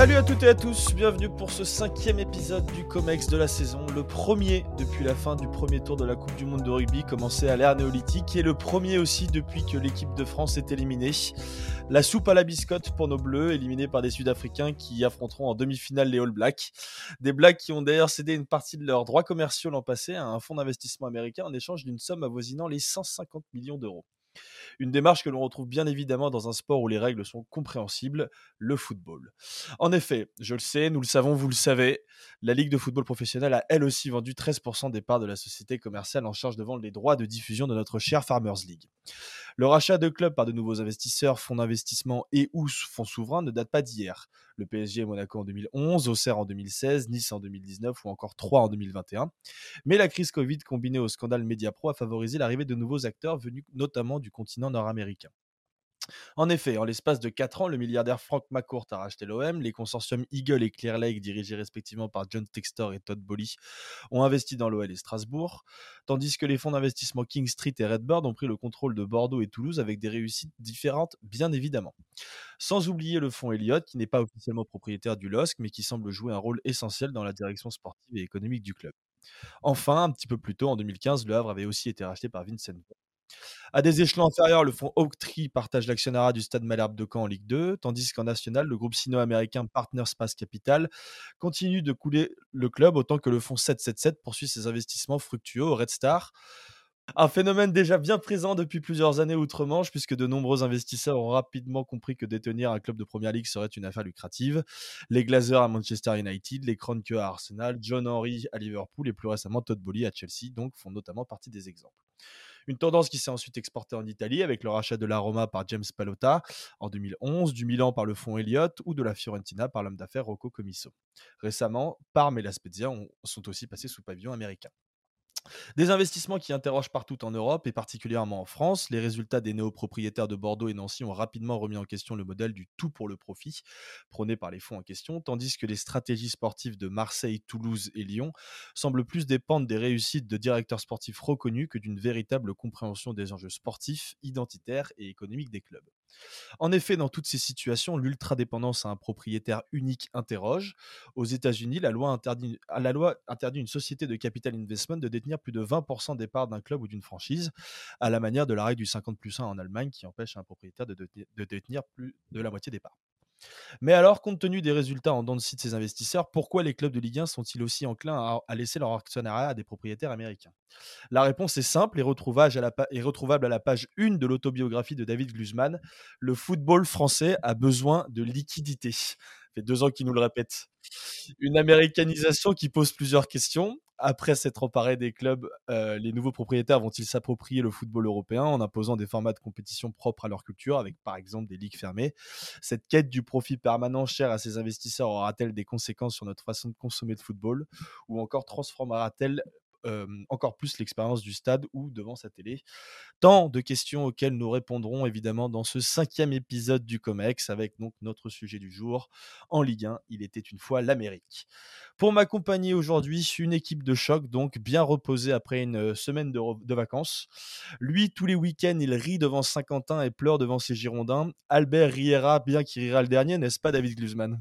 Salut à toutes et à tous, bienvenue pour ce cinquième épisode du COMEX de la saison, le premier depuis la fin du premier tour de la Coupe du Monde de rugby commencé à l'ère néolithique et le premier aussi depuis que l'équipe de France est éliminée. La soupe à la biscotte pour nos Bleus, éliminés par des Sud-Africains qui affronteront en demi-finale les All Blacks. Des Blacks qui ont d'ailleurs cédé une partie de leurs droits commerciaux l'an passé à un fonds d'investissement américain en échange d'une somme avoisinant les 150 millions d'euros. Une démarche que l'on retrouve bien évidemment dans un sport où les règles sont compréhensibles, le football. En effet, je le sais, nous le savons, vous le savez, la Ligue de football professionnel a elle aussi vendu 13% des parts de la société commerciale en charge de vendre les droits de diffusion de notre cher Farmers League. Le rachat de clubs par de nouveaux investisseurs, fonds d'investissement et ou fonds souverains ne date pas d'hier. Le PSG et Monaco en 2011, Auxerre en 2016, Nice en 2019 ou encore 3 en 2021. Mais la crise Covid combinée au scandale Mediapro a favorisé l'arrivée de nouveaux acteurs venus notamment du continent nord-américain. En effet, en l'espace de 4 ans, le milliardaire Frank McCourt a racheté l'OM, les consortiums Eagle et Clear Lake, dirigés respectivement par John Textor et Todd Bolly, ont investi dans l'OL et Strasbourg, tandis que les fonds d'investissement King Street et Redbird ont pris le contrôle de Bordeaux et Toulouse avec des réussites différentes, bien évidemment. Sans oublier le fonds Elliott, qui n'est pas officiellement propriétaire du LOSC, mais qui semble jouer un rôle essentiel dans la direction sportive et économique du club. Enfin, un petit peu plus tôt, en 2015, Le Havre avait aussi été racheté par Vincent. À des échelons inférieurs, le fonds Oaktree partage l'actionnariat du Stade Malherbe de Caen en Ligue 2, tandis qu'en national, le groupe sino-américain Partner Space Capital continue de couler le club autant que le fonds 777 poursuit ses investissements fructueux au Red Star. Un phénomène déjà bien présent depuis plusieurs années outre-Manche, puisque de nombreux investisseurs ont rapidement compris que détenir un club de première ligue serait une affaire lucrative. Les Glazers à Manchester United, les Kroenke à Arsenal, John Henry à Liverpool et plus récemment Todd Bowley à Chelsea, donc font notamment partie des exemples. Une tendance qui s'est ensuite exportée en Italie avec le rachat de la Roma par James Pallotta en 2011, du Milan par le fonds Elliott ou de la Fiorentina par l'homme d'affaires Rocco Comiso. Récemment, Parme et la Spezia sont aussi passés sous pavillon américain. Des investissements qui interrogent partout en Europe et particulièrement en France. Les résultats des néopropriétaires de Bordeaux et Nancy ont rapidement remis en question le modèle du tout pour le profit prôné par les fonds en question, tandis que les stratégies sportives de Marseille, Toulouse et Lyon semblent plus dépendre des réussites de directeurs sportifs reconnus que d'une véritable compréhension des enjeux sportifs, identitaires et économiques des clubs. En effet, dans toutes ces situations, l'ultra-dépendance à un propriétaire unique interroge. Aux États-Unis, la loi interdit, la loi interdit une société de capital investment de détenir plus de 20% des parts d'un club ou d'une franchise, à la manière de la règle du 50 plus 1 en Allemagne qui empêche un propriétaire de détenir plus de la moitié des parts. Mais alors, compte tenu des résultats en dents de scie de ces investisseurs, pourquoi les clubs de Ligue 1 sont-ils aussi enclins à, laisser leur actionnariat à des propriétaires américains? La réponse est simple et retrouvable à la, page 1 de l'autobiographie de David Glusman. Le football français a besoin de liquidité. Ça fait deux ans qu'il nous le répète. Une américanisation qui pose plusieurs questions. Après s'être emparé des clubs, euh, les nouveaux propriétaires vont-ils s'approprier le football européen en imposant des formats de compétition propres à leur culture, avec par exemple des ligues fermées? Cette quête du profit permanent chère à ces investisseurs aura-t-elle des conséquences sur notre façon de consommer de football? Ou encore transformera-t-elle encore plus l'expérience du stade ou devant sa télé. Tant de questions auxquelles nous répondrons évidemment dans ce cinquième épisode du COMEX avec donc notre sujet du jour. En Ligue 1, il était une fois l'Amérique. Pour m'accompagner aujourd'hui, une équipe de choc, donc bien reposée après une semaine de, de vacances. Lui, tous les week-ends, il rit devant Saint-Quentin et pleure devant ses Girondins. Albert riera bien qu'il rira le dernier, n'est-ce pas David Glusman?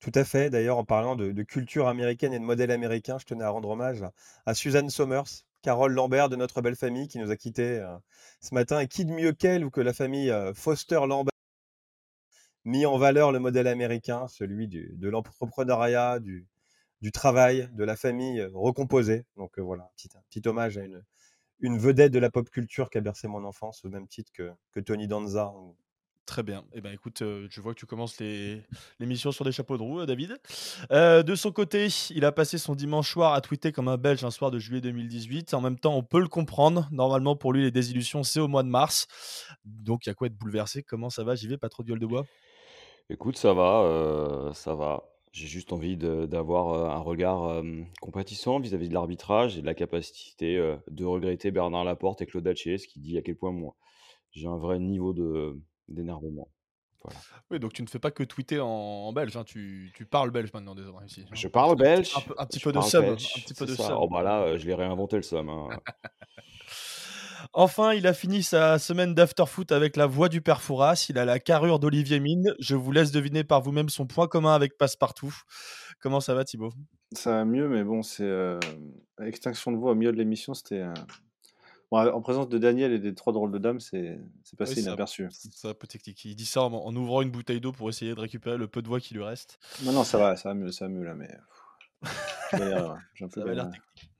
Tout à fait. D'ailleurs, en parlant de, culture américaine et de modèle américain, je tenais à rendre hommage à, Suzanne Somers, Carole Lambert de notre belle famille qui nous a quittés euh, ce matin. Qui de mieux qu'elle ou que la famille euh, Foster Lambert mis en valeur le modèle américain, celui de l'entrepreneuriat, du, travail, de la famille euh, recomposée. Donc voilà, petit, hommage à une, vedette de la pop culture qui a bercé mon enfance au même titre que Tony Danza Très bien. Eh ben, écoute, je vois que tu commences l'émission sur des chapeaux de roue, David. de son côté, il a passé son dimanche soir à tweeter comme un Belge un soir de juillet 2018. En même temps, on peut le comprendre. Normalement, pour lui, les désillusions, c'est au mois de mars. Donc, il y a quoi être bouleversé? Comment ça va? J'y vais, pas trop de gueule de bois? Écoute, ça va, ça va. J'ai juste envie d'avoir un regard compatissant vis-à-vis de l'arbitrage et de la capacité de regretter Bernard Laporte et Claude Haché, ce qui dit à quel point moi j'ai un vrai niveau de, d'énervement. Voilà. Oui, donc tu ne fais pas que tweeter en, belge, hein, tu, tu, parles belge maintenant désormais ici. Je parle belge. Un, petit peu de sub. Un petit peu de Oh bah là, je l'ai réinventé le somme. Hein. Enfin, il a fini sa semaine d'after-foot avec la voix du père Fouras. Il a la carrure d'Olivier Mine. Je vous laisse deviner par vous-même son point commun avec Passepartout. Comment ça va, Thibaut? Ça va mieux, mais bon, c'est euh, extinction de voix au milieu de l'émission, c'était. euh, bon, en présence de Daniel et des trois drôles de dames, c'est passé Oui, inaperçu. C'est un peu technique. Il dit ça en, en ouvrant une bouteille d'eau pour essayer de récupérer le peu de voix qui lui reste. Non, non, ça va, ça va mieux, ça va mieux là, mais. J'ai un peu l'air technique.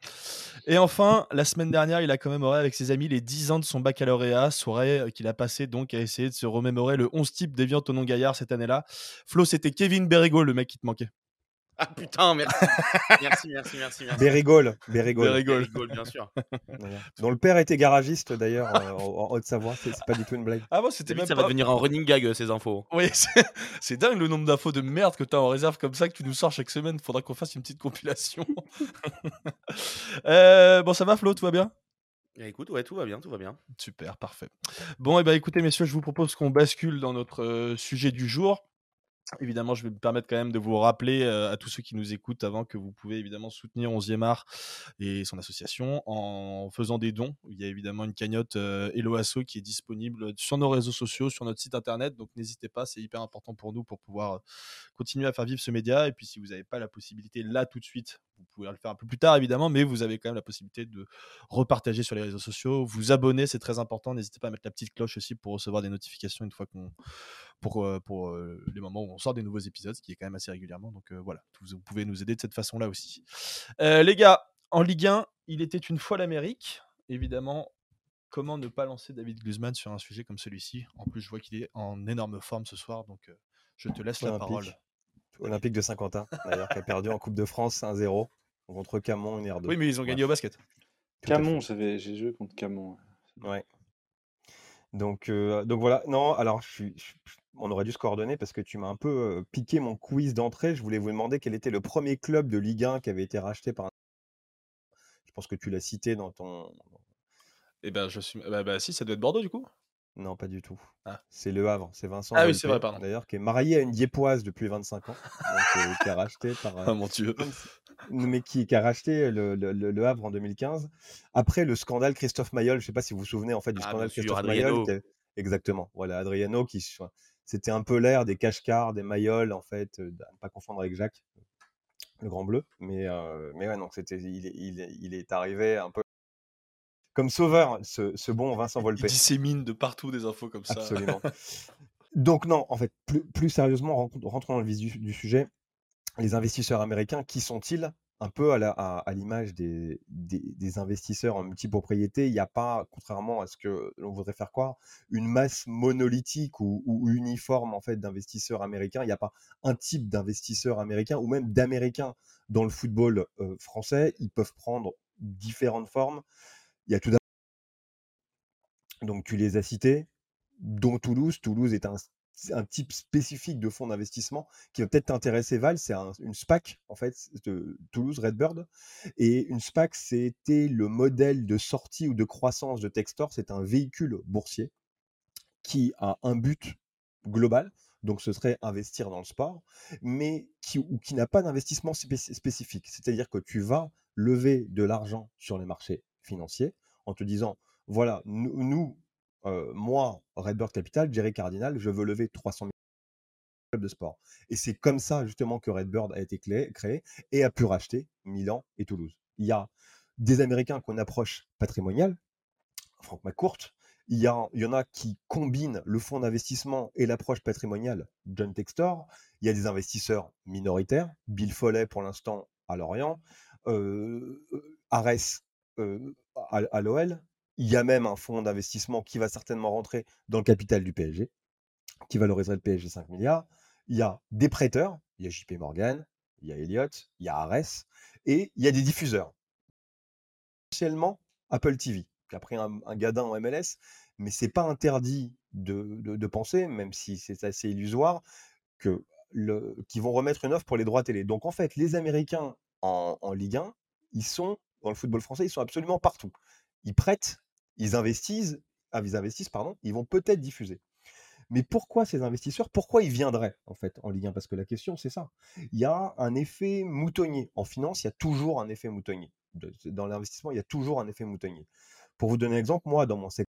Et enfin, la semaine dernière, il a commémoré avec ses amis les 10 ans de son baccalauréat, soirée euh, qu'il a passé donc à essayer de se remémorer le 11 type déviant au nom gaillard cette année-là. Flo, c'était Kevin Berrigo, le mec qui te manquait. Ah putain, merci. merci, merci, merci, merci. Bérigol, bien sûr. voilà. dont le père était garagiste d'ailleurs euh, en Haute-Savoie. C'est c'est pas du tout une blague. Ah bon, c'était même ça pas... va devenir un running gag euh, ces infos. Oui, c'est- dingue le nombre d'infos de merde que tu as en réserve comme ça que tu nous sors chaque semaine. Faudra qu'on fasse une petite compilation. Euh, bon, ça va Flo, tout va bien? Eh, écoute, ouais, tout va bien, tout va bien. Super, parfait. Bon, et ben écoutez, messieurs, je vous propose qu'on bascule dans notre euh, sujet du jour. Évidemment, je vais me permettre quand même de vous rappeler euh, à tous ceux qui nous écoutent avant que vous pouvez évidemment soutenir 11e art et son association en faisant des dons. Il y a évidemment une cagnotte euh, Hello Asso qui est disponible sur nos réseaux sociaux, sur notre site internet. Donc n'hésitez pas, c'est hyper important pour nous pour pouvoir euh, continuer à faire vivre ce média. Et puis si vous n'avez pas la possibilité là tout de suite, vous pouvez le faire un peu plus tard évidemment, mais vous avez quand même la possibilité de repartager sur les réseaux sociaux, vous abonner, c'est très important. N'hésitez pas à mettre la petite cloche aussi pour recevoir des notifications une fois qu'on pour, euh, pour euh, les moments où on sort des nouveaux épisodes, ce qui est quand même assez régulièrement. Donc euh, voilà, vous, vous pouvez nous aider de cette façon-là aussi. Euh, les gars, en Ligue 1, il était une fois l'Amérique. Évidemment, comment ne pas lancer David Guzman sur un sujet comme celui-ci? En plus, je vois qu'il est en énorme forme ce soir, donc euh, je te laisse la Olympique. parole. Olympique de Saint-Quentin, d'ailleurs, qui a perdu en Coupe de France 1-0 contre Camon une R2. Oui, mais ils ont gagné au basket. Tout. Camon, j'avais- j'ai joué contre Camon. Ouais. Donc, euh, donc voilà. Non, alors je suis, je- on aurait dû se coordonner parce que tu m'as un peu piqué mon quiz d'entrée. Je voulais vous demander quel était le premier club de Ligue 1 qui avait été racheté par. Je pense que tu l'as cité dans ton. Et ben, je suis. Bah, bah, si, ça doit être Bordeaux du coup. Non, pas du tout. Ah. C'est Le Havre. C'est Vincent. Ah oui, c'est vrai, pardon. D'ailleurs, qui est marié à une Diepoise depuis 25 ans. Donc, euh, qui a racheté par. euh, Ah mon dieu. mais qui, qui a racheté le, le- le- Havre en 2015. Après le scandale Christophe Mayol, je ne sais pas si vous vous souvenez en fait du Ah, scandale Christophe Adriano. Mayol. Exactement, voilà, Adriano, qui c'était un peu l'air des cache-cars, des Mayol en fait, euh, à ne pas confondre avec Jacques, le grand bleu. Mais, euh, mais ouais, donc c'était, il, est- il, il arrivé un peu comme sauveur, ce, ce bon Vincent Il Volpe. dissémine de partout des infos comme ça. Absolument. Donc non, en fait, plus, plus sérieusement, rentrons dans le vif du, du sujet. Les investisseurs américains, qui sont-ils? Un peu à l'image des, investisseurs en multipropriété, il n'y a pas, contrairement à ce que l'on voudrait faire croire, une masse monolithique ou, uniforme en fait d'investisseurs américains. Il n'y a pas un type d'investisseur américain ou même d'américains dans le football euh, français. Ils peuvent prendre différentes formes. Il y a tout d'abord donc tu les as cités, dont Toulouse. Toulouse est un, un type spécifique de fonds d'investissement qui va peut-être t'intéresser, Val. C'est un- une SPAC, en fait, de Toulouse Redbird. Et une SPAC, c'était le modèle de sortie ou de croissance de Textor. C'est un véhicule boursier qui a un but global, donc ce serait investir dans le sport, mais qui, ou qui n'a pas d'investissement spéc- spécifique. C'est-à-dire que tu vas lever de l'argent sur les marchés financiers en te disant, voilà, nous, moi, Redbird Capital, Jerry Cardinal, je veux lever 300 000 clubs de sport. Et c'est comme ça justement que Redbird a été créé et a pu racheter Milan et Toulouse. Il y a des Américains qu'on approche patrimonial, Franck McCourt, il y, a, il y en a qui combinent le fonds d'investissement et l'approche patrimoniale John Textor. Il y a des investisseurs minoritaires, Bill Foley pour l'instant à Lorient, euh, Ares à l'OL. Il y a même un fonds d'investissement qui va certainement rentrer dans le capital du PSG, qui valoriserait le PSG 5 milliards. Il y a des prêteurs, il y a JP Morgan, il y a Elliott, il y a Ares, et il y a des diffuseurs. Essentiellement Apple TV, qui a pris un, gadin en MLS, mais c'est pas interdit de, penser, même si c'est assez illusoire, que le, qu'ils vont remettre une offre pour les droits télé. Donc en fait, les Américains en, en Ligue 1, ils sont dans le football français, ils sont absolument partout. Ils prêtent, ils investissent, ah, ils pardon, ils vont peut-être diffuser. Mais pourquoi ces investisseurs Pourquoi ils viendraient en fait en Ligue 1 Parce que la question c'est ça. Il y a un effet moutonnier. En finance, il y a toujours un effet moutonnier. Dans l'investissement, il y a toujours un effet moutonnier. Pour vous donner un exemple, moi, dans mon secteur,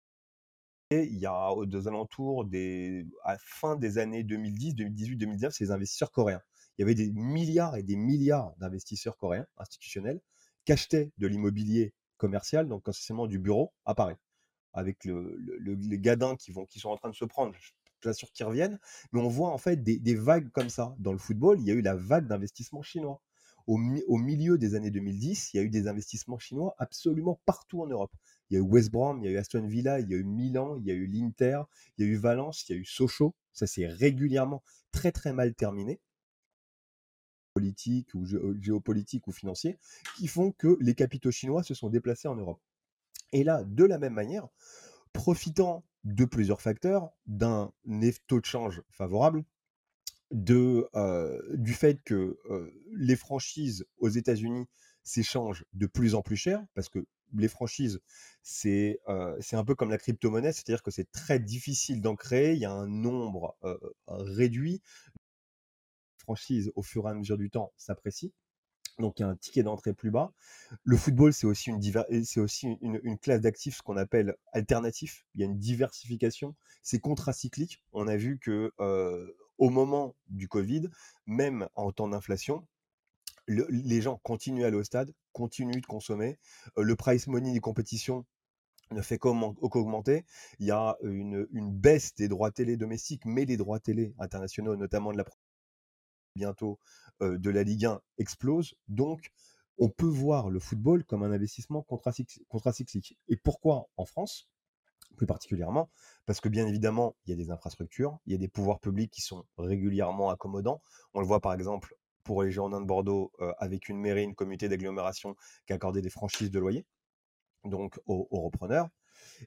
il y a aux alentours des à la fin des années 2010, 2018, 2019, c'est les investisseurs coréens. Il y avait des milliards et des milliards d'investisseurs coréens institutionnels qui achetaient de l'immobilier commercial, donc essentiellement du bureau, à Paris, avec le, le- les gadins qui, vont, qui sont en train de se prendre. Je suis sûr qu'ils reviennent, mais on voit en fait des, des vagues comme ça. Dans le football, il y a eu la vague d'investissement chinois. Au, au milieu des années 2010, il y a eu des investissements chinois absolument partout en Europe. Il y a eu West Brom, il y a eu Aston Villa, il y a eu Milan, il y a eu l'Inter, il y a eu Valence, il y a eu Sochaux. Ça s'est régulièrement très très mal terminé politiques ou géo- géopolitiques ou financiers qui font que les capitaux chinois se sont déplacés en Europe. Et là, de la même manière, profitant de plusieurs facteurs, d'un taux de change favorable, de, euh, du fait que euh, les franchises aux États-Unis s'échangent de plus en plus cher, parce que les franchises, c'est euh, un peu comme la crypto-monnaie, c'est-à-dire que c'est très difficile d'en créer, il y a un nombre euh, réduit, franchises au fur et à mesure du temps s'apprécient. Donc il y a un ticket d'entrée plus bas. Le football, c'est aussi une, c'est aussi une, classe d'actifs, ce qu'on appelle alternatif. Il y a une diversification. C'est contracyclique. On a vu que euh, au moment du Covid, même en temps d'inflation, le- les gens continuent à aller au stade, continuent de consommer. Euh, le price money des compétitions ne fait qu'augmen- qu'augmenter. Il y a une, une baisse des droits télé domestiques, mais les droits télé internationaux, notamment de la bientôt de la Ligue 1 explose. Donc, on peut voir le football comme un investissement contracyc- contracyclique. Et pourquoi en France? Plus particulièrement Parce que bien évidemment, il y a des infrastructures, il y a des pouvoirs publics qui sont régulièrement accommodants. On le voit par exemple pour les Girondins de Bordeaux avec une mairie, une communauté d'agglomération qui a accordé des franchises de loyer donc aux repreneurs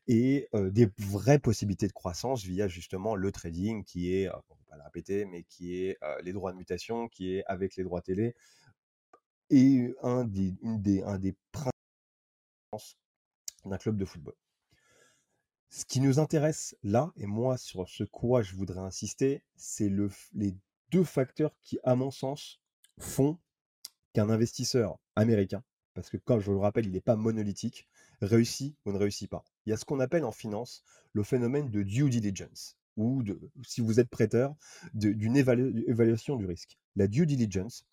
et des vraies possibilités de croissance via justement le trading qui est, on ne va pas le répéter, mais qui est les droits de mutation, qui est avec les droits télé, et un des, une un des principes d'un club de football. Ce qui nous intéresse là, et moi sur ce quoi je voudrais insister, c'est le, les deux facteurs qui, à mon sens, font qu'un investisseur américain, parce que comme je vous le rappelle, il n'est pas monolithique, réussit ou ne réussit pas. Il y a ce qu'on appelle en finance le phénomène de due diligence, ou de, si vous êtes prêteur, d'une évalu- évaluation du risque. La due diligence,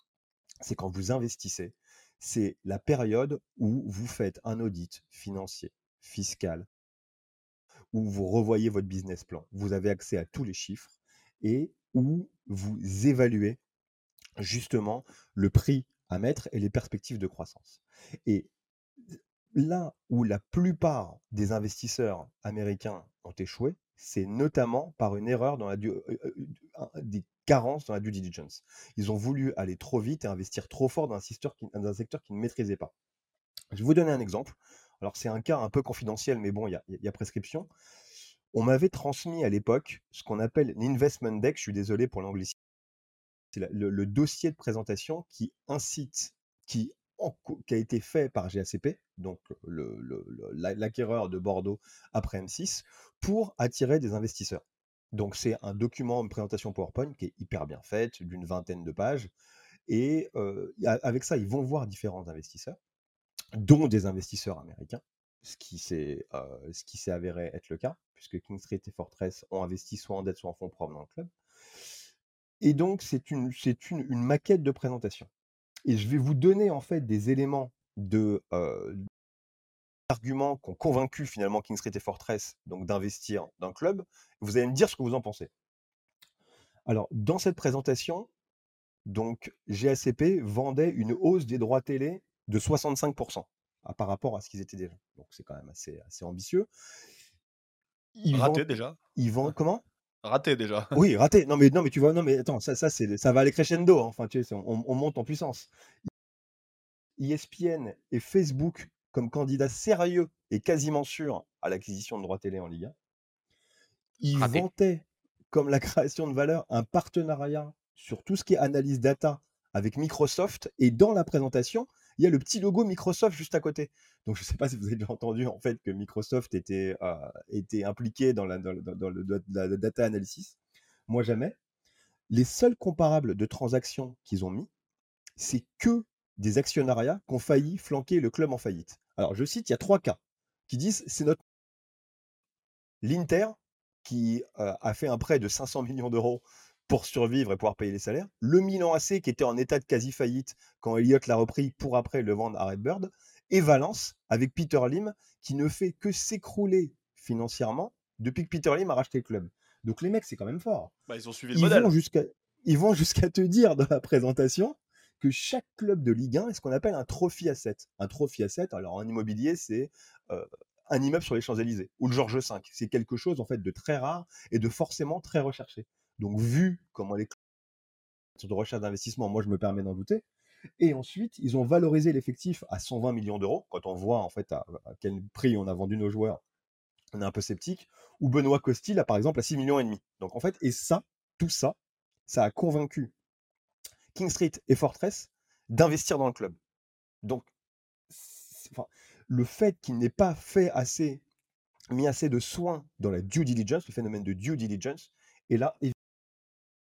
c'est quand vous investissez, c'est la période où vous faites un audit financier, fiscal, où vous revoyez votre business plan. Vous avez accès à tous les chiffres et où vous évaluez justement le prix à mettre et les perspectives de croissance. Et là où la plupart des investisseurs américains ont échoué, c'est notamment par une erreur dans la due- un- des carences dans la due diligence. Ils ont voulu aller trop vite et investir trop fort dans un secteur qui, un secteur qu'ils ne maîtrisaient pas. Je vais vous donner un exemple. Alors c'est un cas un peu confidentiel, mais bon, il y y a prescription. On m'avait transmis à l'époque ce qu'on appelle l'investment deck. Je suis désolé pour l'anglicisme c'est le, le dossier de présentation qui incite, qui, qui a été fait par GACP, donc l'acquéreur de Bordeaux après M6, pour attirer des investisseurs. Donc c'est un document, une présentation PowerPoint qui est hyper bien faite, d'une vingtaine de pages. Et euh, avec ça, ils vont voir différents investisseurs, dont des investisseurs américains, ce qui s'est euh, ce qui s'est avéré être le cas, puisque King Street et Fortress ont investi soit en dette, soit en fonds propres dans le club. Et donc, c'est une maquette de présentation. Et je vais vous donner en fait des éléments de euh, arguments qui ont convaincu finalement King Street et Fortress donc d'investir dans le club. Vous allez me dire ce que vous en pensez. Alors, dans cette présentation, donc GACP vendait une hausse des droits télé de 65% à- par rapport à ce qu'ils étaient déjà. Donc, c'est quand même assez, assez ambitieux. Ils Raté vendent, déjà. ils vendent comment? Raté déjà. Oui, raté. Non mais non mais tu vois, non mais attends, ça ça c'est ça va aller crescendo. hein. Enfin, tu sais, on, on monte en puissance. ESPN et Facebook comme candidats sérieux et quasiment sûrs à l'acquisition de droits télé en Ligue 1. Ils Raté. vantaient comme la création de valeur un partenariat sur tout ce qui est analyse data avec Microsoft et dans la présentation, il y a le petit logo Microsoft juste à côté. Donc je ne sais pas si vous avez déjà entendu en fait que Microsoft était, euh, impliqué dans la, le- data analysis. Moi jamais. Les seuls comparables de transactions qu'ils ont mis, c'est que des actionnariats qui ont failli flanquer le club en faillite. Alors je cite, il y a trois cas qui disent c'est notre l'Inter qui euh, a fait un prêt de 500 millions d'euros pour survivre et pouvoir payer les salaires. Le Milan AC qui était en état de quasi faillite quand Elliott l'a repris pour après le vendre à Redbird. Et Valence avec Peter Lim qui ne fait que s'écrouler financièrement depuis que Peter Lim a racheté le club. Donc les mecs, c'est quand même fort. Bah, ils ont suivi le Ils modèle. vont jusqu'à ils vont jusqu'à te dire dans la présentation que chaque club de Ligue 1 est ce qu'on appelle un trophy asset. Un trophy asset, alors en immobilier, c'est euh, un immeuble sur les Champs-Élysées ou le Georges V. C'est quelque chose en fait de très rare et de forcément très recherché. Donc vu comment les sont de recherche d'investissement, moi je me permets d'en douter. Et ensuite, ils ont valorisé l'effectif à 120 millions d'euros. Quand on voit en fait à, quel prix on a vendu nos joueurs, on est un peu sceptique. Ou Benoît Costil a par exemple à 6 millions et demi. Donc en fait, et ça, tout ça, ça a convaincu King Street et Fortress d'investir dans le club. Donc, enfin, le fait qu'il n'ait pas fait assez, mis assez de soins dans la due diligence, le phénomène de due diligence, et là, et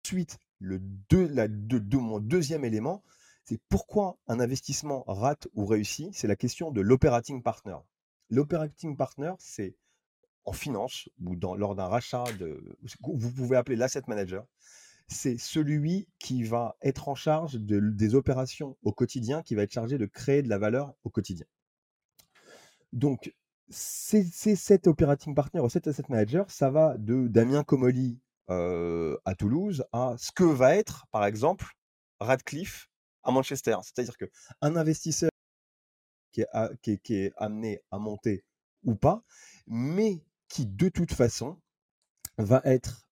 ensuite, le deux, mon deuxième élément, c'est pourquoi un investissement rate ou réussit, c'est la question de l'operating partner. L'operating partner, c'est en finance ou dans, lors d'un rachat, de, vous pouvez appeler l'asset manager, c'est celui qui va être en charge de- des opérations au quotidien, qui va être chargé de créer de la valeur au quotidien. Donc, c'est cet operating partner ou cet asset manager, ça va de Damien Comolli euh, à Toulouse à ce que va être, par exemple, Radcliffe à Manchester. C'est-à-dire qu'un investisseur qui est, amené à monter ou pas, mais qui de toute façon va être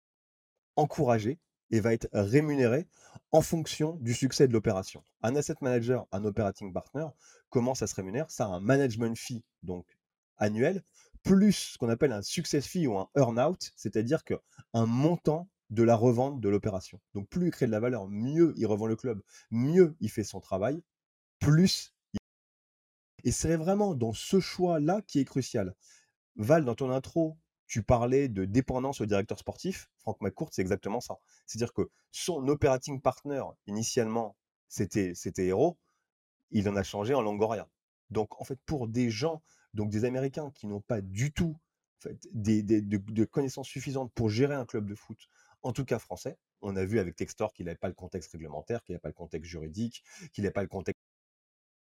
encouragé et va être rémunéré en fonction du succès de l'opération. Un asset manager, un operating partner, comment ça se rémunère? Ça a un management fee, donc annuel, plus ce qu'on appelle un success fee ou un earn-out, c'est-à-dire que un montant de la revente de l'opération. Donc plus il crée de la valeur, mieux il revend le club, mieux il fait son travail, plus... il- Et c'est vraiment dans ce choix-là qui est crucial. Val, dans ton intro, tu parlais de dépendance au directeur sportif. Franck McCourt, c'est exactement ça. C'est-à-dire que son operating partner, initialement, c'était Hero. Il en a changé en Longoria. Donc, en fait, pour des gens, donc des Américains qui n'ont pas du tout des, des- de, de connaissances suffisantes pour gérer un club de foot, en tout cas français, on a vu avec Textor qu'il n'avait pas le contexte réglementaire, qu'il n'avait pas le contexte juridique, qu'il n'avait pas le contexte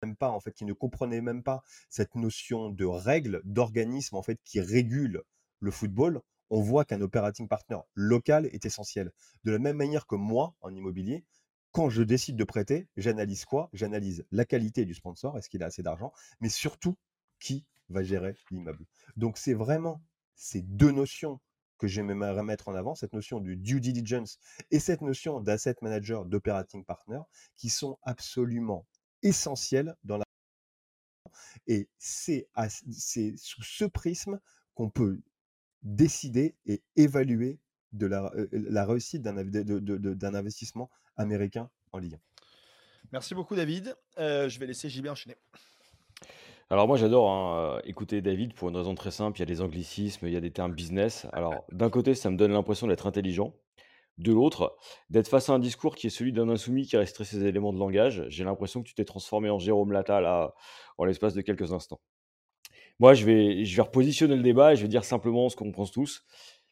même pas en fait, qui ne comprenait même pas cette notion de règle, d'organisme en fait qui régule le football, on voit qu'un operating partner local est essentiel. De la même manière que moi, en immobilier, quand je décide de prêter, j'analyse quoi? J'analyse la qualité du sponsor, est-ce qu'il a assez d'argent, mais surtout qui va gérer l'immeuble. Donc c'est vraiment ces deux notions que j'aimerais mettre en avant, cette notion du due diligence et cette notion d'asset manager, d'operating partner, qui sont absolument essentielles dans la et c'est sous ce prisme qu'on peut décider et évaluer de la, euh, réussite d'un investissement américain en Ligue 1. Merci beaucoup, David. Euh, je vais laisser JB enchaîner. Alors moi j'adore hein, euh, écouter David pour une raison très simple, il y a des anglicismes, il y a des termes business. Alors d'un côté ça me donne l'impression d'être intelligent, de l'autre d'être face à un discours qui est celui d'un insoumis qui a resté ses éléments de langage. J'ai l'impression que tu t'es transformé en Jérôme Lata là en l'espace de quelques instants. Moi je vais, je vais repositionner le débat et je vais dire simplement ce qu'on pense tous.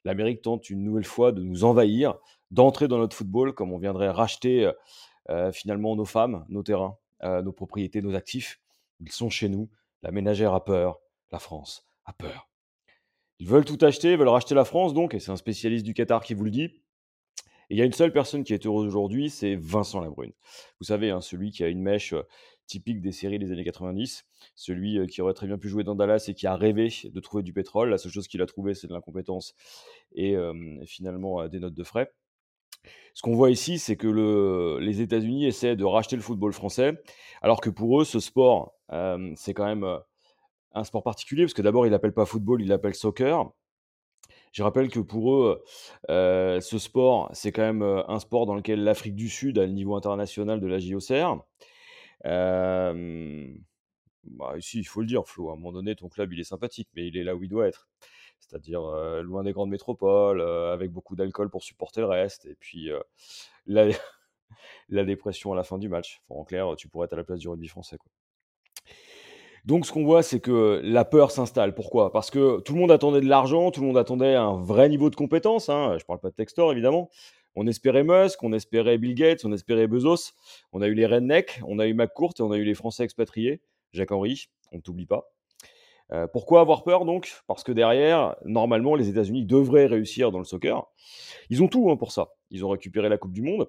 L'Amérique tente une nouvelle fois de nous envahir, d'entrer dans notre football comme on viendrait racheter euh, finalement nos femmes, nos terrains, euh, nos propriétés, nos actifs. Ils sont chez nous. La ménagère a peur. La France a peur. Ils veulent tout acheter, veulent racheter la France donc, et c'est un spécialiste du Qatar qui vous le dit. Et il y a une seule personne qui est heureuse aujourd'hui, c'est Vincent Labrune. Vous savez, hein, celui qui a une mèche euh, typique des séries des années 90, celui euh, qui aurait très bien pu jouer dans Dallas et qui a rêvé de trouver du pétrole. La seule chose qu'il a trouvé, c'est de l'incompétence et euh, finalement des notes de frais. Ce qu'on voit ici, c'est que le- les États-Unis essaient de racheter le football français, alors que pour eux, ce sport, euh, c'est quand même euh, un sport particulier, parce que d'abord, ils l'appellent pas football, ils l'appellent soccer. Je rappelle que pour eux, euh, ce sport, c'est quand même un sport dans lequel l'Afrique du Sud a le niveau international de la JOCR. Bah, si, il faut le dire, Flo, à un moment donné, ton club, il est sympathique, mais il est là où il doit être. C'est-à-dire loin des grandes métropoles, avec beaucoup d'alcool pour supporter le reste, et puis la, dépression à la fin du match. En clair, tu pourrais être à la place du rugby français. Donc ce qu'on voit, c'est que la peur s'installe. Pourquoi? Parce que tout le monde attendait de l'argent, tout le monde attendait un vrai niveau de compétence. Hein. Je ne parle pas de Textor, évidemment. On espérait Musk, on espérait Bill Gates, on espérait Bezos. On a eu les Redneck, on a eu McCourt on a eu les Français expatriés. Jacques Henry, on ne t'oublie pas. Euh, pourquoi avoir peur donc? Parce que derrière, normalement, les États-Unis devraient réussir dans le soccer. Ils ont tout hein, pour ça. Ils ont récupéré la Coupe du Monde.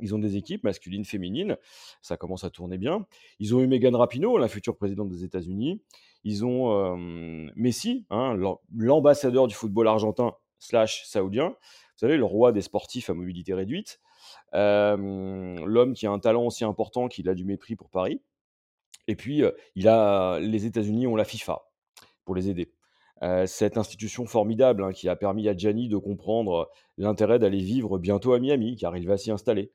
Ils ont des équipes masculines, féminines. Ça commence à tourner bien. Ils ont eu Megan Rapinoe, la future présidente des États-Unis. Ils ont euh, Messi, hein, l'ambassadeur du football argentin slash saoudien. Vous savez, le roi des sportifs à mobilité réduite. Euh, l'homme qui a un talent aussi important qu'il a du mépris pour Paris. Et puis, il a, les États-Unis ont la FIFA pour les aider. cette institution formidable hein, qui a permis à Gianni de comprendre l'intérêt d'aller vivre bientôt à Miami, car il va s'y installer.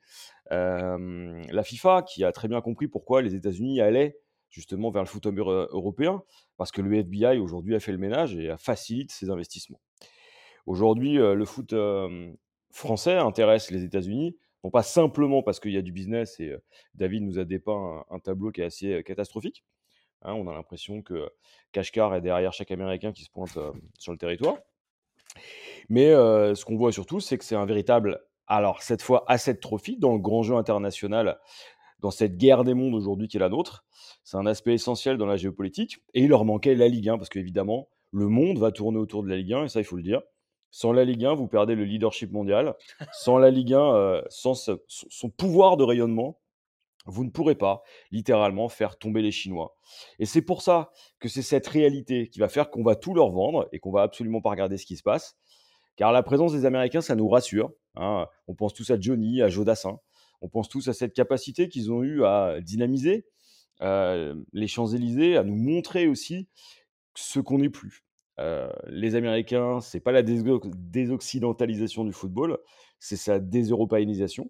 la FIFA qui a très bien compris pourquoi les États-Unis allaient justement vers le foot européen, parce que le FBI aujourd'hui a fait le ménage et facilite ses investissements. Aujourd'hui, le foot français intéresse les États-Unis pas simplement parce qu'il y a du business, et David nous a dépeint un, tableau qui est assez catastrophique. Hein, on a l'impression que Kashkar est derrière chaque Américain qui se pointe sur le territoire. Mais ce qu'on voit surtout, c'est que c'est un véritable, alors cette fois, asset trophy dans le grand jeu international, dans cette guerre des mondes aujourd'hui qui est la nôtre. C'est un aspect essentiel dans la géopolitique. Et il leur manquait la Ligue 1, parce qu'évidemment, le monde va tourner autour de la Ligue 1, et ça, il faut le dire. Sans la Ligue 1, vous perdez le leadership mondial. Sans la Ligue 1, euh, sans son pouvoir de rayonnement, vous ne pourrez pas littéralement faire tomber les Chinois. Et c'est pour ça que c'est cette réalité qui va faire qu'on va tout leur vendre et qu'on va absolument pas regarder ce qui se passe. Car la présence des Américains, ça nous rassure. Hein. On pense tous à Johnny, à Jodassin. On pense tous à cette capacité qu'ils ont eu à dynamiser euh, les Champs-Élysées, à nous montrer aussi ce qu'on n'est plus. Euh, les Américains, c'est pas la désoccidentalisation du football, c'est sa déseuropéanisation.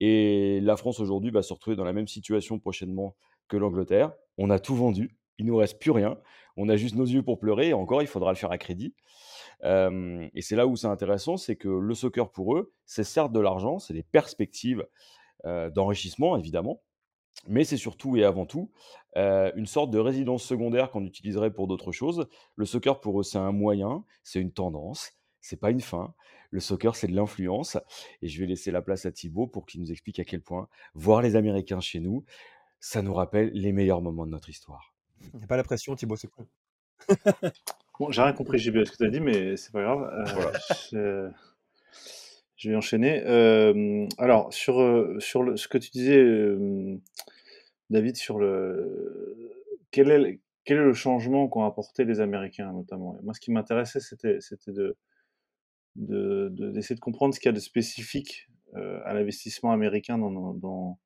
Et la France aujourd'hui va se retrouver dans la même situation prochainement que l'Angleterre. On a tout vendu, il nous reste plus rien. On a juste nos yeux pour pleurer. Et encore, il faudra le faire à crédit. Euh, et c'est là où c'est intéressant, c'est que le soccer pour eux, c'est certes de l'argent, c'est des perspectives euh, d'enrichissement évidemment, mais c'est surtout et avant tout une sorte de résidence secondaire qu'on utiliserait pour d'autres choses. Le soccer, pour eux, c'est un moyen, c'est une tendance, c'est pas une fin. Le soccer, c'est de l'influence. Et je vais laisser la place à Thibaut pour qu'il nous explique à quel point voir les Américains chez nous, ça nous rappelle les meilleurs moments de notre histoire. Il n'y a pas la pression, Thibaut, c'est cool. bon, j'ai rien compris, JB, ce que tu as dit, mais c'est pas grave. voilà. je... vais enchaîner. alors, sur, sur ce que tu disais David, sur le quel est, quel est le changement qu'ont apporté les Américains notamment? Moi, ce qui m'intéressait, c'était, de, d'essayer de, comprendre ce qu'il y a de spécifique euh, à l'investissement américain dans, dans,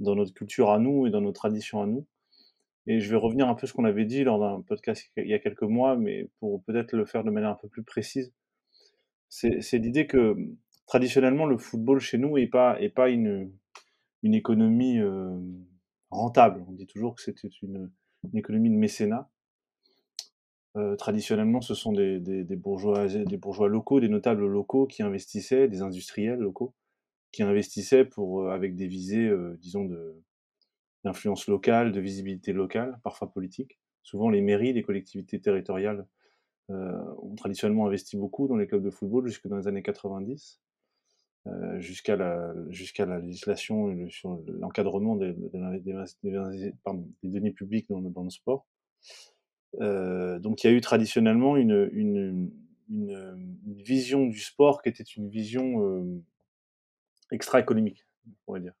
dans, notre culture à nous et dans nos traditions à nous. Et je vais revenir un peu sur ce qu'on avait dit lors d'un podcast il y a quelques mois, mais pour peut-être le faire de manière un peu plus précise. C'est, c'est l'idée que traditionnellement, le football chez nous n'est pas, est pas une, une économie euh, rentable. On dit toujours que c'était une, économie de mécénat. Euh, traditionnellement, ce sont des, bourgeois, des bourgeois locaux, des notables locaux qui investissaient, des industriels locaux qui investissaient pour, euh, avec des visées, euh, disons, d'influence locale, de visibilité locale, parfois politique. Souvent, les mairies, les collectivités territoriales ont traditionnellement investi beaucoup dans les clubs de football jusque dans les années 90. Euh, jusqu'à la, jusqu'à la législation sur l'encadrement des, des, des, deniers publics dans, dans le sport. Euh, donc il y a eu traditionnellement une, une, une, vision du sport qui était une vision euh, extra-économique, on pourrait dire,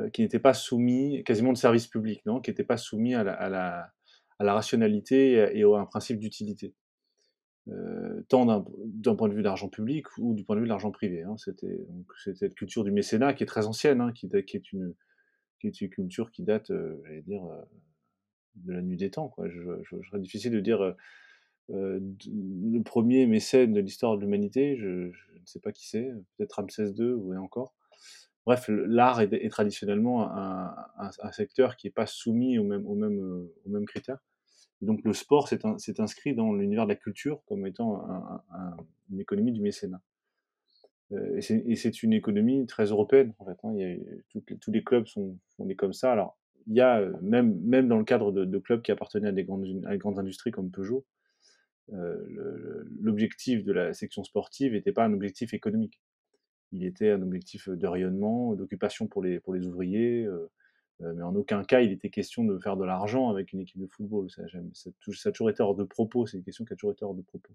euh, qui n'était pas soumis, quasiment de service public, non qui n'était pas soumis à la, à la, à la rationalité et à un principe d'utilité. Euh, tant d'un point de vue d'argent public ou du point de vue de l'argent privé. Hein. C'était cette culture du mécénat qui est très ancienne, hein, qui, qui, est une, qui est une culture qui date, euh, j'allais dire, euh, de la nuit des temps. Quoi. Je, je, serais difficile de dire le premier mécène de l'histoire de l'humanité, je, ne sais pas qui c'est, peut-être Ramsès II ou encore. Bref, l'art est, traditionnellement un, un, un, secteur qui n'est pas soumis aux mêmes, aux mêmes, aux mêmes critères donc le sport s'est inscrit dans l'univers de la culture comme étant une économie du mécénat. Euh, et c'est une économie très européenne, en fait. Hein. Tous les clubs sont, fondés comme ça. Alors, il y a même, même dans le cadre de, clubs qui appartenaient à des grandes, industries comme Peugeot, l'objectif de la section sportive n'était pas un objectif économique. Il était un objectif de rayonnement, d'occupation pour les ouvriers, mais en aucun cas il était question de faire de l'argent avec une équipe de football. Ça, ça, a toujours été hors de propos, c'est une question qui a toujours été hors de propos.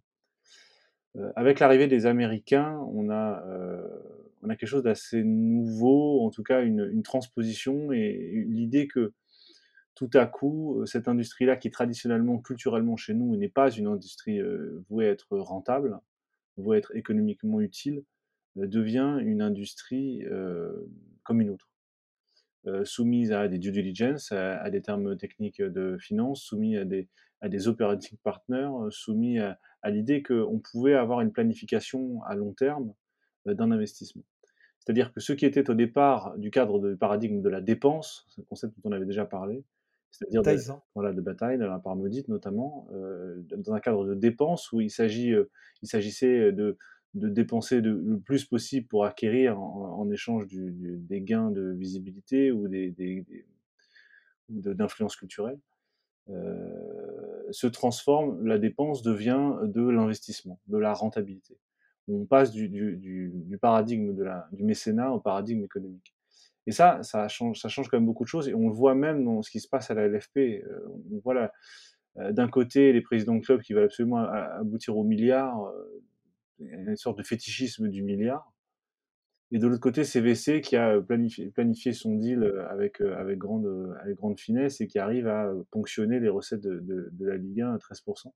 avec l'arrivée des Américains, on a, on a quelque chose d'assez nouveau, en tout cas une, une transposition et l'idée que tout à coup, cette industrie-là, qui traditionnellement, culturellement chez nous, n'est pas une industrie vouée à être rentable, vouée à être économiquement utile, devient une industrie comme une autre. Soumise à des due diligence, à, des termes techniques de finance, soumise à des, à des operating partners, soumis à, à l'idée qu'on pouvait avoir une planification à long terme d'un investissement. C'est-à-dire que ce qui était au départ du cadre du paradigme de la dépense, ce concept dont on avait déjà parlé, c'est-à-dire de, voilà, de bataille, de la part maudite notamment, euh, dans un cadre de dépenses où il, s'agit, euh, il s'agissait de, de dépenser le plus possible pour acquérir en, échange du, des gains de visibilité ou des, des, d'influence culturelle, euh, se transforme, la dépense devient de l'investissement, de la rentabilité. On passe du, du, du paradigme de la, du mécénat au paradigme économique. Et ça, ça change, ça change quand même beaucoup de choses. Et on le voit même dans ce qui se passe à la LFP. Euh, on voit euh, d'un côté les présidents de club qui veulent absolument aboutir au milliard, euh, une sorte de fétichisme du milliard. Et de l'autre côté, CVC qui a planifié, planifié son deal avec, avec, grande, avec grande finesse et qui arrive à ponctionner les recettes de, de, de la Ligue 1 à 13%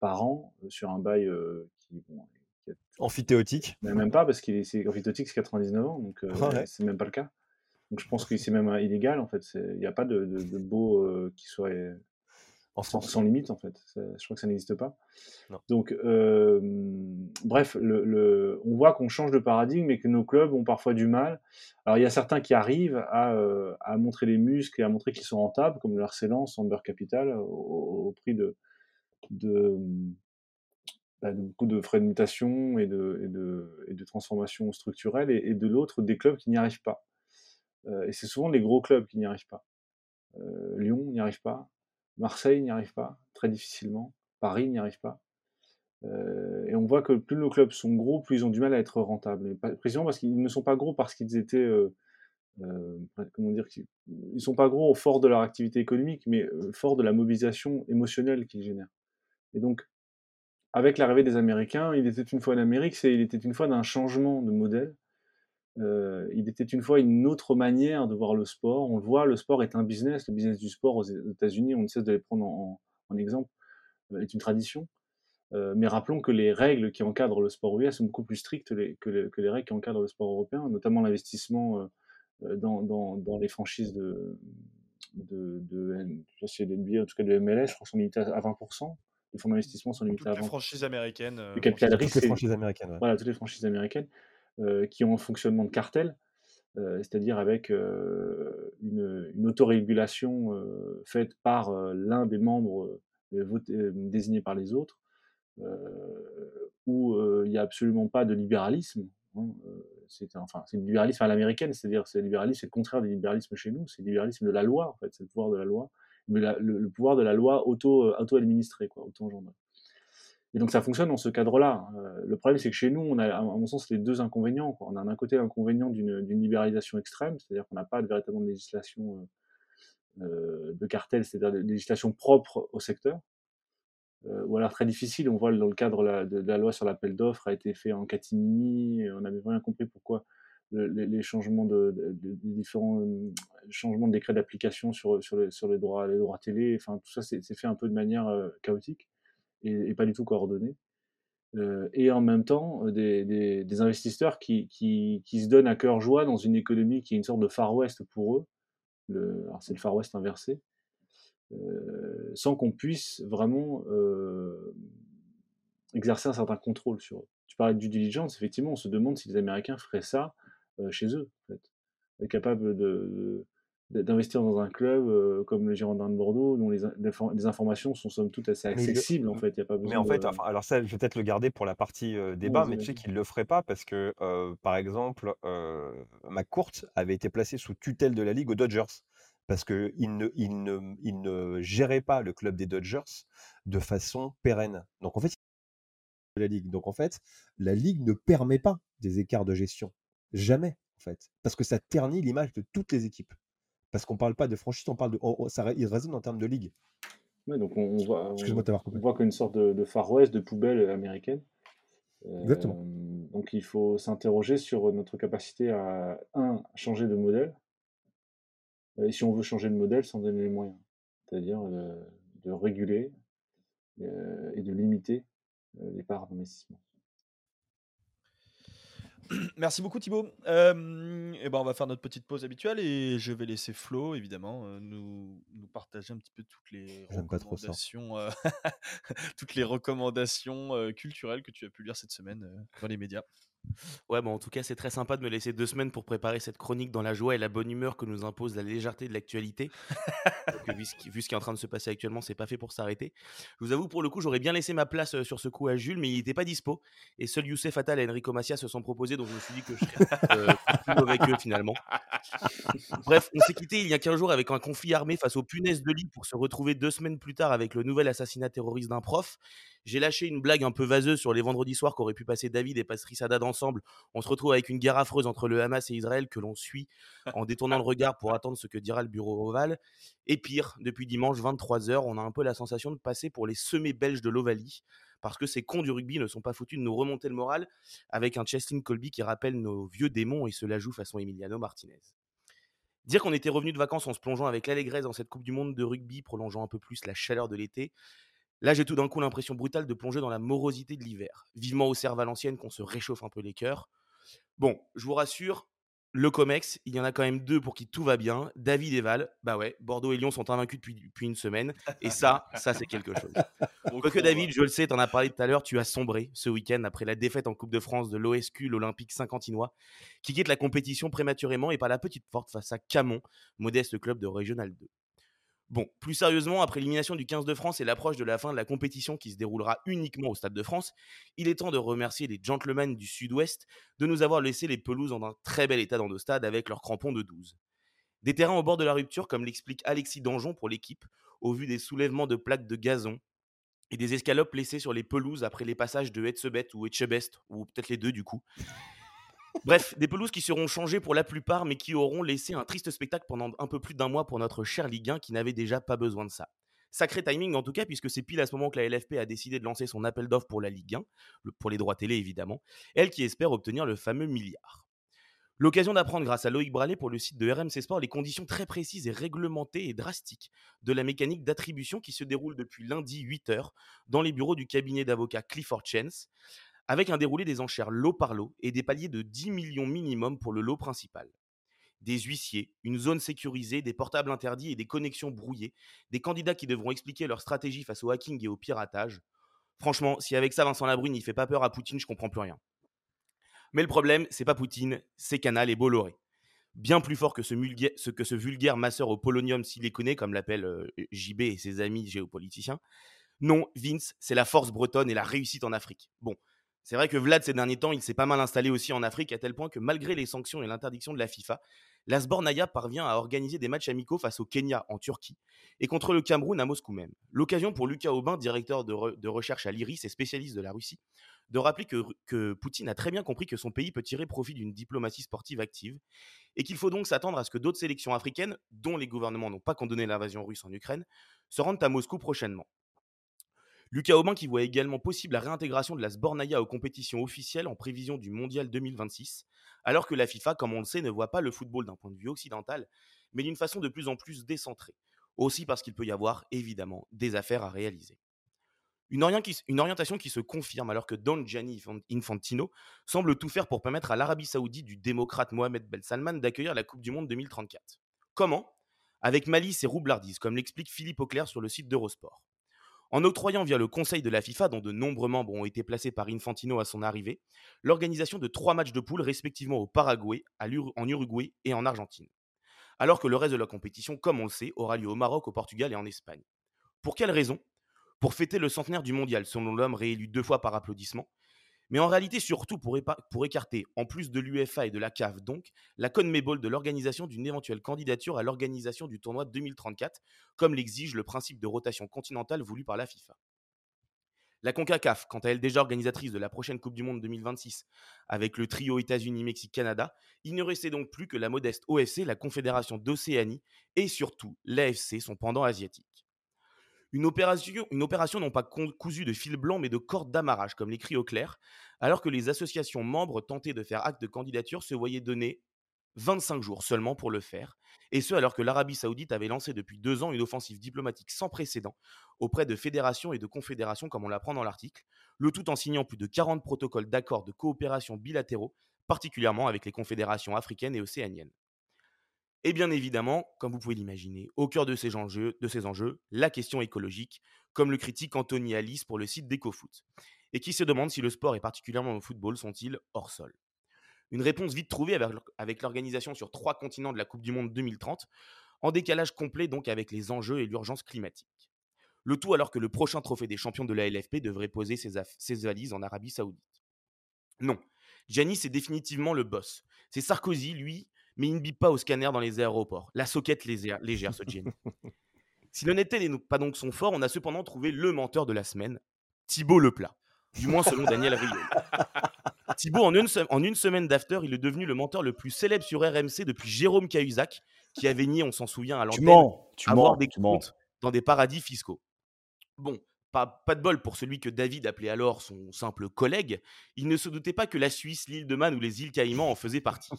par an sur un bail qui, bon, Amphithéotique mais Même pas, parce qu'il est, amphithéotique, c'est 99 ans, donc c'est même pas le cas. Donc je pense que c'est même illégal, en fait. Il n'y a pas de, de, beau qui soit en sans, limite, en fait. Je crois que ça n'existe pas. Donc, bref, le, le, on voit qu'on change de paradigme et que nos clubs ont parfois du mal. Alors, il y a certains qui arrivent à, à montrer les muscles et à montrer qu'ils sont rentables, comme le Arcelor, Amber Capital, au, au prix de, de bah, beaucoup de frais de mutation et de, et de, et de transformation structurelle, et, de l'autre, des clubs qui n'y arrivent pas. Euh, et c'est souvent les gros clubs qui n'y arrivent pas. Euh, Lyon n'y arrive pas, Marseille n'y arrive pas, très difficilement, Paris n'y arrive pas. Et on voit que plus nos clubs sont gros, plus ils ont du mal à être rentables. précisément parce qu'ils ne sont pas gros parce qu'ils étaient, comment dire, ils sont pas gros au fort de leur activité économique, mais fort de la mobilisation émotionnelle qu'ils génèrent. Et donc, avec l'arrivée des Américains, il était une fois en Amérique, c'est il était une fois d'un changement de modèle. Euh, il était une fois une autre manière de voir le sport. On le voit, le sport est un business. Le business du sport aux États-Unis, on ne cesse de les prendre en, exemple, euh, est une tradition. Euh, mais rappelons que les règles qui encadrent le sport US sont beaucoup plus strictes que, les, règles qui encadrent le sport européen, notamment l'investissement dans, les franchises de, de, de, de, en tout cas de MLS, je crois sont limités à 20% les fonds d'investissement sont limités toutes à les franchises américaines. Le capital risque, toutes les franchises américaines. Voilà, toutes les franchises américaines qui ont un fonctionnement de cartel, euh, c'est-à-dire avec une, une, autorégulation faite par l'un des membres désignés par les autres, où il n'y a absolument pas de libéralisme. Hein, c'est enfin, libéralisme à l'américaine, c'est-à-dire c'est libéralisme, c'est le contraire du libéralisme chez nous, c'est le libéralisme de la loi, en fait, c'est le pouvoir de la loi mais le, pouvoir de la loi auto, euh, auto-administrée, quoi, auto-engendrée. Et donc ça fonctionne dans ce cadre-là. Euh, le problème, c'est que chez nous, on a, à mon sens, les deux inconvénients. On a d'un côté l'inconvénient d'une libéralisation extrême, c'est-à-dire qu'on n'a pas de véritablement de législation euh, de cartel, c'est-à-dire de législation propre au secteur. ou alors très difficile, on voit dans le cadre de, la loi sur l'appel d'offres a été fait en catimini, on n'avait rien compris pourquoi les, changements de, différents euh, changements de décrets d'application sur, sur, les, sur les, droits, les droits télé, enfin tout ça c'est fait un peu de manière euh, chaotique et, pas du tout coordonnée. Euh, et en même temps, des, investisseurs qui, se donnent à cœur joie dans une économie qui est une sorte de Far West pour eux, alors c'est le Far West inversé, sans qu'on puisse vraiment exercer un certain contrôle sur eux. Tu parlais de due diligence, effectivement, on se demande si les Américains feraient ça chez eux, en fait. capable de, d'investir dans un club euh, comme le Girondin de Bordeaux, dont les, les, informations sont somme toute assez accessibles, en fait. Y a pas besoin mais en fait, alors ça, je vais peut-être le garder pour la partie euh, débat, mais tu sais qu'il ne le ferait pas parce que, par exemple, McCourt avait été placé sous tutelle de la Ligue aux Dodgers. parce qu'il ne, il ne, il ne gérait pas le club des Dodgers de façon pérenne. Donc en fait, la ligue. Donc en fait, la ligue ne permet pas des écarts de gestion, jamais en fait, parce que ça ternit l'image de toutes les équipes. Parce qu'on parle pas de franchise, on parle de, ça, il résonne en termes de ligue. Ouais, donc on, voit, on, voit qu'une sorte de, Far West, de poubelle américaine. Exactement. Euh, donc il faut s'interroger sur notre capacité à, un, changer de modèle, et si on veut changer de modèle, sans donner les moyens. C'est-à-dire de, réguler euh, et de limiter euh, les parts d'investissement. Merci beaucoup Thibaut. Euh, et ben on va faire notre petite pause habituelle et je vais laisser Flo évidemment nous, nous partager un petit peu toutes les recommandations, toutes les recommandations culturelles que tu as pu lire cette semaine dans les médias. Ouais, bon, en tout cas, c'est très sympa de me laisser deux semaines pour préparer cette chronique dans la joie et la bonne humeur que nous impose la légèreté de l'actualité. vu, ce qui, est en train de se passer actuellement, c'est pas fait pour s'arrêter. Je vous avoue, pour le coup, j'aurais bien laissé ma place sur ce coup à Jules, mais il n'était pas dispo. Et seuls Youssef Attal et Enrico Macia se sont proposés, donc je me suis dit que je serais euh, avec eux finalement. Bref, on s'est quitté il y a 15 jours avec un conflit armé face aux punaises de lit pour se retrouver deux semaines plus tard avec le nouvel assassinat terroriste d'un prof. J'ai lâché une blague un peu vaseuse sur les vendredis soirs qu'auraient pu passer David et Patrice Haddad ensemble. On se retrouve avec une guerre affreuse entre le Hamas et Israël que l'on suit en détournant le regard pour attendre ce que dira le bureau ovale. Et pire, depuis dimanche 23h, on a un peu la sensation de passer pour les semés belges de l'Ovalie parce que ces cons du rugby ne sont pas foutus de nous remonter le moral avec un Cheslin Colby qui rappelle nos vieux démons et se la joue façon Emiliano Martinez. Dire qu'on était revenu de vacances en se plongeant avec l'allégresse dans cette Coupe du Monde de rugby, prolongeant un peu plus la chaleur de l'été, Là, j'ai tout d'un coup l'impression brutale de plonger dans la morosité de l'hiver. Vivement au cerf Valenciennes qu'on se réchauffe un peu les cœurs. Bon, je vous rassure, le COMEX, il y en a quand même deux pour qui tout va bien. David et Val, bah ouais, Bordeaux et Lyon sont invaincus depuis, depuis une semaine. Et ça, ça c'est quelque chose. que David, je le sais, t'en as parlé tout à l'heure, tu as sombré ce week-end après la défaite en Coupe de France de l'OSQ, l'Olympique Saint-Quantinois, qui quitte la compétition prématurément et par la petite porte face à Camon, modeste club de Régional 2. Bon, plus sérieusement, après l'élimination du 15 de France et l'approche de la fin de la compétition qui se déroulera uniquement au Stade de France, il est temps de remercier les gentlemen du Sud-Ouest de nous avoir laissé les pelouses en un très bel état dans nos stades avec leurs crampons de 12. Des terrains au bord de la rupture, comme l'explique Alexis Danjon pour l'équipe, au vu des soulèvements de plaques de gazon et des escalopes laissées sur les pelouses après les passages de Etzebet ou Etchebest, ou peut-être les deux du coup, Bref, des pelouses qui seront changées pour la plupart, mais qui auront laissé un triste spectacle pendant un peu plus d'un mois pour notre cher Ligue 1 qui n'avait déjà pas besoin de ça. Sacré timing en tout cas, puisque c'est pile à ce moment que la LFP a décidé de lancer son appel d'offres pour la Ligue 1, pour les droits télé évidemment, elle qui espère obtenir le fameux milliard. L'occasion d'apprendre grâce à Loïc Bralé pour le site de RMC Sport les conditions très précises et réglementées et drastiques de la mécanique d'attribution qui se déroule depuis lundi 8h dans les bureaux du cabinet d'avocats Clifford Chance, avec un déroulé des enchères lot par lot et des paliers de 10 millions minimum pour le lot principal. Des huissiers, une zone sécurisée, des portables interdits et des connexions brouillées, des candidats qui devront expliquer leur stratégie face au hacking et au piratage. Franchement, si avec ça Vincent Labrune il fait pas peur à Poutine, je comprends plus rien. Mais le problème, c'est pas Poutine, c'est Canal et Bolloré. Bien plus fort que ce, vulgaire masseur au polonium s'il les connaît, comme l'appelle euh, JB et ses amis géopoliticiens. Non, Vince, c'est la force bretonne et la réussite en Afrique. Bon, c'est vrai que Vlad, ces derniers temps, il s'est pas mal installé aussi en Afrique, à tel point que malgré les sanctions et l'interdiction de la FIFA, la Sbornaya parvient à organiser des matchs amicaux face au Kenya en Turquie et contre le Cameroun à Moscou même. L'occasion pour Lucas Aubin, directeur de, recherche à l'IRIS et spécialiste de la Russie, de rappeler que, que, Poutine a très bien compris que son pays peut tirer profit d'une diplomatie sportive active et qu'il faut donc s'attendre à ce que d'autres sélections africaines, dont les gouvernements n'ont pas condamné l'invasion russe en Ukraine, se rendent à Moscou prochainement. Lucas Aubin qui voit également possible la réintégration de la Sbornaya aux compétitions officielles en prévision du Mondial 2026, alors que la FIFA, comme on le sait, ne voit pas le football d'un point de vue occidental, mais d'une façon de plus en plus décentrée. Aussi parce qu'il peut y avoir, évidemment, des affaires à réaliser. Une, orientation qui se confirme alors que Don Gianni Infantino semble tout faire pour permettre à l'Arabie Saoudite du démocrate Mohamed Ben Salman d'accueillir la Coupe du Monde 2034. Comment? Avec malice et roublardise, comme l'explique Philippe Auclair sur le site d'Eurosport. En octroyant via le Conseil de la FIFA, dont de nombreux membres ont été placés par Infantino à son arrivée, l'organisation de trois matchs de poule respectivement au Paraguay, en Uruguay et en Argentine. Alors que le reste de la compétition, comme on le sait, aura lieu au Maroc, au Portugal et en Espagne. Pour quelle raison? Pour fêter le centenaire du mondial, selon l'homme réélu deux fois par applaudissement, mais en réalité surtout pour, écarter, en plus de l'UFA et de la CAF donc, la CONMEBOL de l'organisation d'une éventuelle candidature à l'organisation du tournoi 2034, comme l'exige le principe de rotation continentale voulu par la FIFA. La CONCACAF, quant à elle déjà organisatrice de la prochaine Coupe du Monde 2026, avec le trio États-Unis, Mexique, Canada, il ne restait donc plus que la modeste OFC, la Confédération d'Océanie, et surtout l'AFC, son pendant asiatique. Une opération, une non pas cousue de fil blanc, mais de cordes d'amarrage, comme l'écrit au clair, alors que les associations membres tentées de faire acte de candidature se voyaient donner 25 jours seulement pour le faire, et ce alors que l'Arabie saoudite avait lancé depuis deux ans une offensive diplomatique sans précédent auprès de fédérations et de confédérations comme on l'apprend dans l'article, le tout en signant plus de 40 protocoles d'accords de coopération bilatéraux, particulièrement avec les confédérations africaines et océaniennes. Et bien évidemment, comme vous pouvez l'imaginer, au cœur de ces, enjeux, la question écologique, comme le critique Anthony Alice pour le site d'EcoFoot, et qui se demande si le sport et particulièrement le football sont-ils hors sol? Une réponse vite trouvée avec l'organisation sur trois continents de la Coupe du Monde 2030, en décalage complet donc avec les enjeux et l'urgence climatique. Le tout alors que le prochain trophée des champions de la LFP devrait poser ses, ses valises en Arabie Saoudite. Non, Giannis est définitivement le boss. C'est Sarkozy, lui, mais il ne bip pas au scanner dans les aéroports. La soquette légère, ce si l'honnêteté n'est pas donc son fort, on a cependant trouvé le menteur de la semaine, Thibaut Leplat. Du moins selon Daniel Rio. Thibaut, en une, en une semaine d'after, il est devenu le menteur le plus célèbre sur RMC depuis Jérôme Cahuzac, qui avait nié, on s'en souvient, à l'antenne, avoir des comptes dans des paradis fiscaux. Bon, pas, pas, de bol pour celui que David appelait alors son simple collègue, il ne se doutait pas que la Suisse, l'île de Man ou les îles Caïmans en faisaient partie.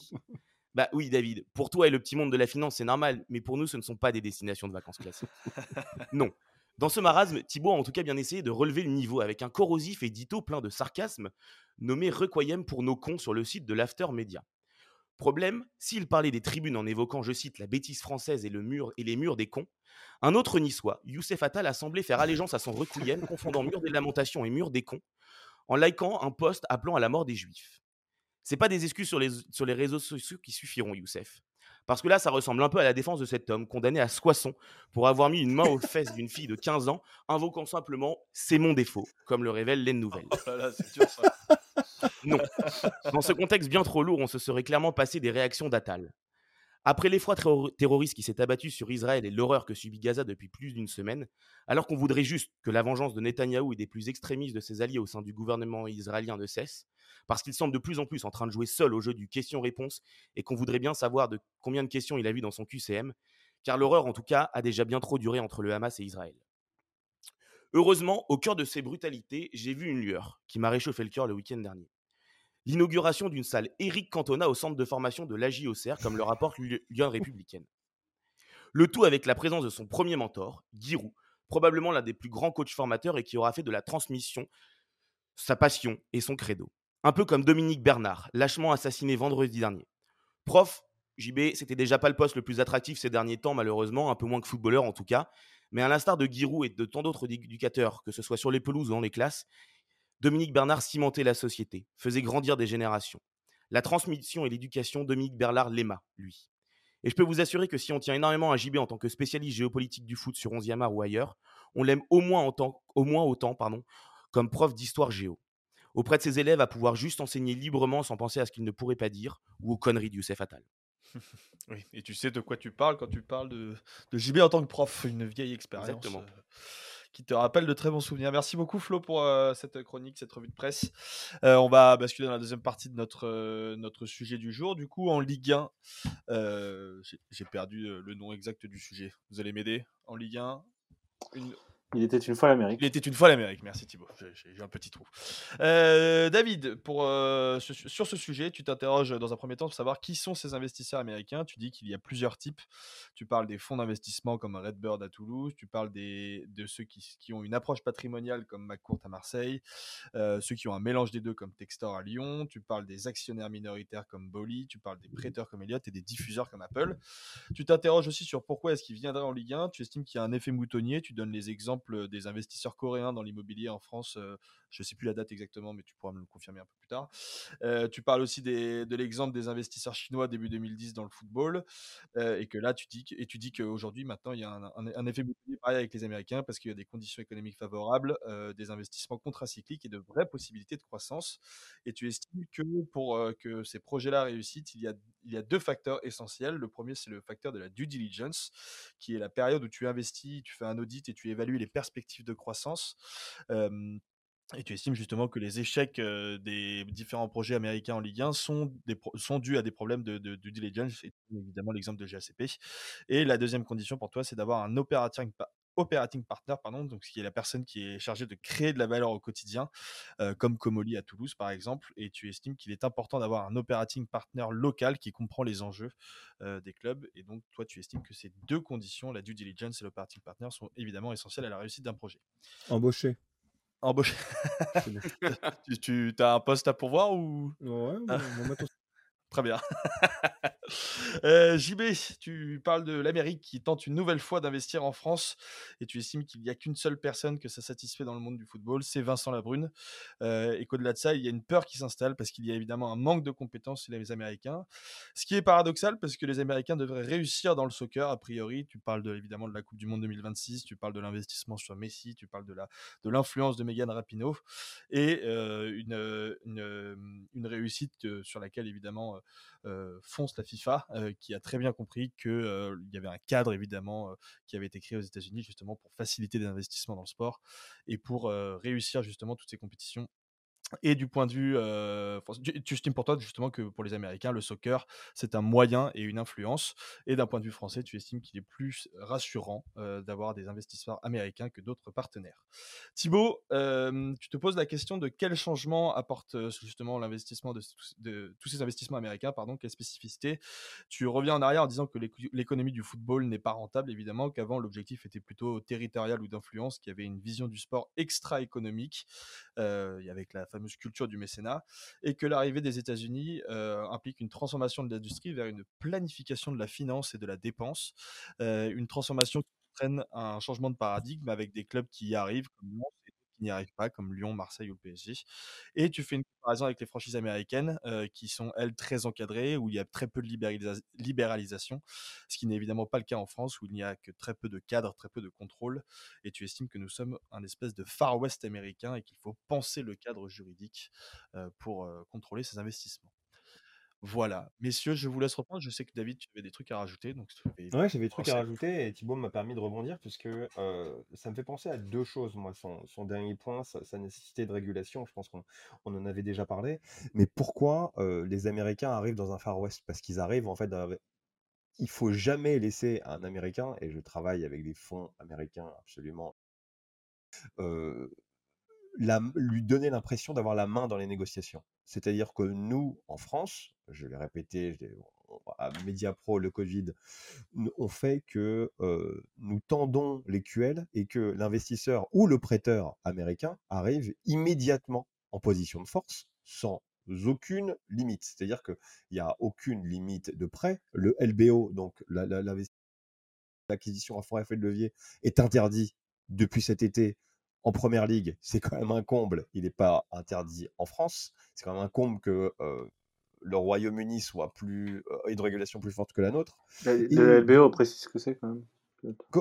Bah oui, David, pour toi et le petit monde de la finance, c'est normal, mais pour nous, ce ne sont pas des destinations de vacances classiques. non, dans ce marasme, Thibaut a en tout cas bien essayé de relever le niveau avec un corrosif et dito plein de sarcasme nommé Requiem pour nos cons sur le site de l'After Media. Problème, s'il parlait des tribunes en évoquant, je cite, la bêtise française et, le mur, et les murs des cons, un autre niçois, Youssef Attal, a semblé faire allégeance à son Requiem, confondant mur des lamentations et mur des cons, en likant un post appelant à la mort des juifs. C'est pas des excuses sur les, sur les réseaux sociaux qui suffiront, Youssef. Parce que là, ça ressemble un peu à la défense de cet homme condamné à soissons pour avoir mis une main aux fesses d'une fille de 15 ans, invoquant simplement c'est mon défaut, comme le révèlent les nouvelles. Oh non. Dans ce contexte bien trop lourd, on se serait clairement passé des réactions d'Atal. Après l'effroi terroriste qui s'est abattu sur Israël et l'horreur que subit Gaza depuis plus d'une semaine, alors qu'on voudrait juste que la vengeance de Netanyahou et des plus extrémistes de ses alliés au sein du gouvernement israélien ne cesse, parce qu'il semble de plus en plus en train de jouer seul au jeu du question-réponse et qu'on voudrait bien savoir de combien de questions il a vu dans son QCM, car l'horreur en tout cas a déjà bien trop duré entre le Hamas et Israël. Heureusement, au cœur de ces brutalités, j'ai vu une lueur qui m'a réchauffé le cœur le week-end dernier l'inauguration d'une salle Eric Cantona au centre de formation de l'AJ-Auxerre, comme le rapporte Lyon Républicaine. Le tout avec la présence de son premier mentor, Giroud, probablement l'un des plus grands coachs formateurs et qui aura fait de la transmission sa passion et son credo. Un peu comme Dominique Bernard, lâchement assassiné vendredi dernier. Prof, JB, c'était déjà pas le poste le plus attractif ces derniers temps, malheureusement, un peu moins que footballeur en tout cas. Mais à l'instar de Giroud et de tant d'autres éducateurs, que ce soit sur les pelouses ou dans les classes, Dominique Bernard cimentait la société, faisait grandir des générations. La transmission et l'éducation, Dominique Bernard l'aima, lui. Et je peux vous assurer que si on tient énormément à JB en tant que spécialiste géopolitique du foot sur 11e art ou ailleurs, on l'aime au moins, au moins autant pardon, comme prof d'histoire géo. Auprès de ses élèves, à pouvoir juste enseigner librement sans penser à ce qu'il ne pourrait pas dire ou aux conneries du Youssef Attal. Oui, et tu sais de quoi tu parles quand tu parles de, de JB en tant que prof, une vieille expérience. Exactement. Euh, qui te rappelle de très bons souvenirs. Merci beaucoup Flo pour euh, cette chronique, cette revue de presse. Euh, on va basculer dans la deuxième partie de notre, euh, notre sujet du jour. Du coup, en Ligue 1, j'ai perdu le nom exact du sujet. Vous allez m'aider? En Ligue 1, il était une fois l'Amérique. Il était une fois l'Amérique. Merci Thibaut. J'ai un petit trou. Euh, David, pour, euh, sur ce sujet, tu t'interroges dans un premier temps pour savoir qui sont ces investisseurs américains. Tu dis qu'il y a plusieurs types. Tu parles des fonds d'investissement comme Redbird à Toulouse. Tu parles des, de ceux qui, qui ont une approche patrimoniale comme McCourt à Marseille. Euh, ceux qui ont un mélange des deux comme Textor à Lyon. Tu parles des actionnaires minoritaires comme Bolly. Tu parles des prêteurs comme Elliott et des diffuseurs comme Apple. Tu t'interroges aussi sur pourquoi est-ce qu'ils viendraient en Ligue 1. Tu estimes qu'il y a un effet moutonnier. Tu donnes les exemples des investisseurs coréens dans l'immobilier en France. Je ne sais plus la date exactement, mais tu pourras me le confirmer un peu plus tard. tu parles aussi de l'exemple des investisseurs chinois début 2010 dans le football, et que là, tu dis, et tu dis qu'aujourd'hui, maintenant, il y a un, effet multiplié pareil avec les Américains parce qu'il y a des conditions économiques favorables, des investissements contracycliques et de vraies possibilités de croissance. Et tu estimes que pour que ces projets-là réussissent, il y a deux facteurs essentiels. Le premier, c'est le facteur de la due diligence, qui est la période où tu investis, tu fais un audit et tu évalues les perspectives de croissance. Et tu estimes justement que les échecs des différents projets américains en Ligue 1 sont, dus à des problèmes de, de, due diligence, évidemment l'exemple de GACP. Et la deuxième condition pour toi, c'est d'avoir un operating, operating partner, pardon, donc qui est la personne qui est chargée de créer de la valeur au quotidien, comme Comoli à Toulouse par exemple, et tu estimes qu'il est important d'avoir un operating partner local qui comprend les enjeux des clubs, et donc toi tu estimes que ces deux conditions, la due diligence et l'operating partner, sont évidemment essentielles à la réussite d'un projet. Embauché. Embauché. tu, tu as un poste à pourvoir ou? Ouais, Très bien. Euh, JB, tu parles de l'Amérique qui tente une nouvelle fois d'investir en France et tu estimes qu'il n'y a qu'une seule personne que ça satisfait dans le monde du football, c'est Vincent Labrune. Euh, et qu'au-delà de ça, il y a une peur qui s'installe parce qu'il y a évidemment un manque de compétences chez les Américains. Ce qui est paradoxal parce que les Américains devraient réussir dans le soccer, a priori. Tu parles de, évidemment de la Coupe du Monde 2026, tu parles de l'investissement sur Messi, tu parles de, la, de l'influence de Megan Rapinoe et euh, une, une, une, réussite sur laquelle évidemment fonce la FIFA, qui a très bien compris qu'il y avait un cadre évidemment qui avait été créé aux États-Unis justement pour faciliter des investissements dans le sport et pour réussir justement toutes ces compétitions et du point de vue, euh, tu, estimes pour toi justement que pour les Américains, le soccer, c'est un moyen et une influence. Et d'un point de vue français, tu estimes qu'il est plus rassurant euh, d'avoir des investisseurs américains que d'autres partenaires. Thibaut, euh, tu te poses la question de quel changement apporte justement l'investissement de, de, tous ces investissements américains, pardon, quelle spécificité? Tu reviens en arrière en disant que l'économie du football n'est pas rentable, évidemment, qu'avant l'objectif était plutôt territorial ou d'influence, qu'il y avait une vision du sport extra-économique, avec la fameuse culture du mécénat, et que l'arrivée des États-Unis euh, implique une transformation de l'industrie vers une planification de la finance et de la dépense, euh, une transformation qui entraîne un changement de paradigme avec des clubs qui y arrivent, comme n'y arrivent pas, comme Lyon, Marseille ou le PSG. Et tu fais une comparaison avec les franchises américaines, euh, qui sont, elles, très encadrées, où il y a très peu de libéralisation, ce qui n'est évidemment pas le cas en France, où il n'y a que très peu de cadres, très peu de contrôle. Et tu estimes que nous sommes un espèce de Far West américain et qu'il faut penser le cadre juridique euh, pour euh, contrôler ces investissements. Voilà. Messieurs, je vous laisse reprendre. Je sais que David, tu avais des trucs à rajouter. Donc Ouais, j'avais des trucs à rajouter et Thibaut m'a permis de rebondir puisque ça me fait penser à deux choses, moi. Son, dernier point, sa, nécessité de régulation, je pense qu'on en avait déjà parlé. Mais pourquoi les Américains arrivent dans un Far West? Parce qu'ils arrivent en fait dans Il faut jamais laisser un Américain, et je travaille avec des fonds américains absolument lui donner l'impression d'avoir la main dans les négociations. C'est-à-dire que nous, en France, je l'ai répété, à Mediapro, le Covid, on fait que nous tendons les QL et que l'investisseur ou le prêteur américain arrive immédiatement en position de force, sans aucune limite. C'est-à-dire qu'il n'y a aucune limite de prêt. Le LBO, donc l'acquisition à fort effet de levier, est interdit depuis cet été en première ligue, c'est quand même un comble. Il n'est pas interdit en France. C'est quand même un comble que le Royaume-Uni soit plus ait une régulation plus forte que la nôtre. Le, LBO précise ce que c'est quand même.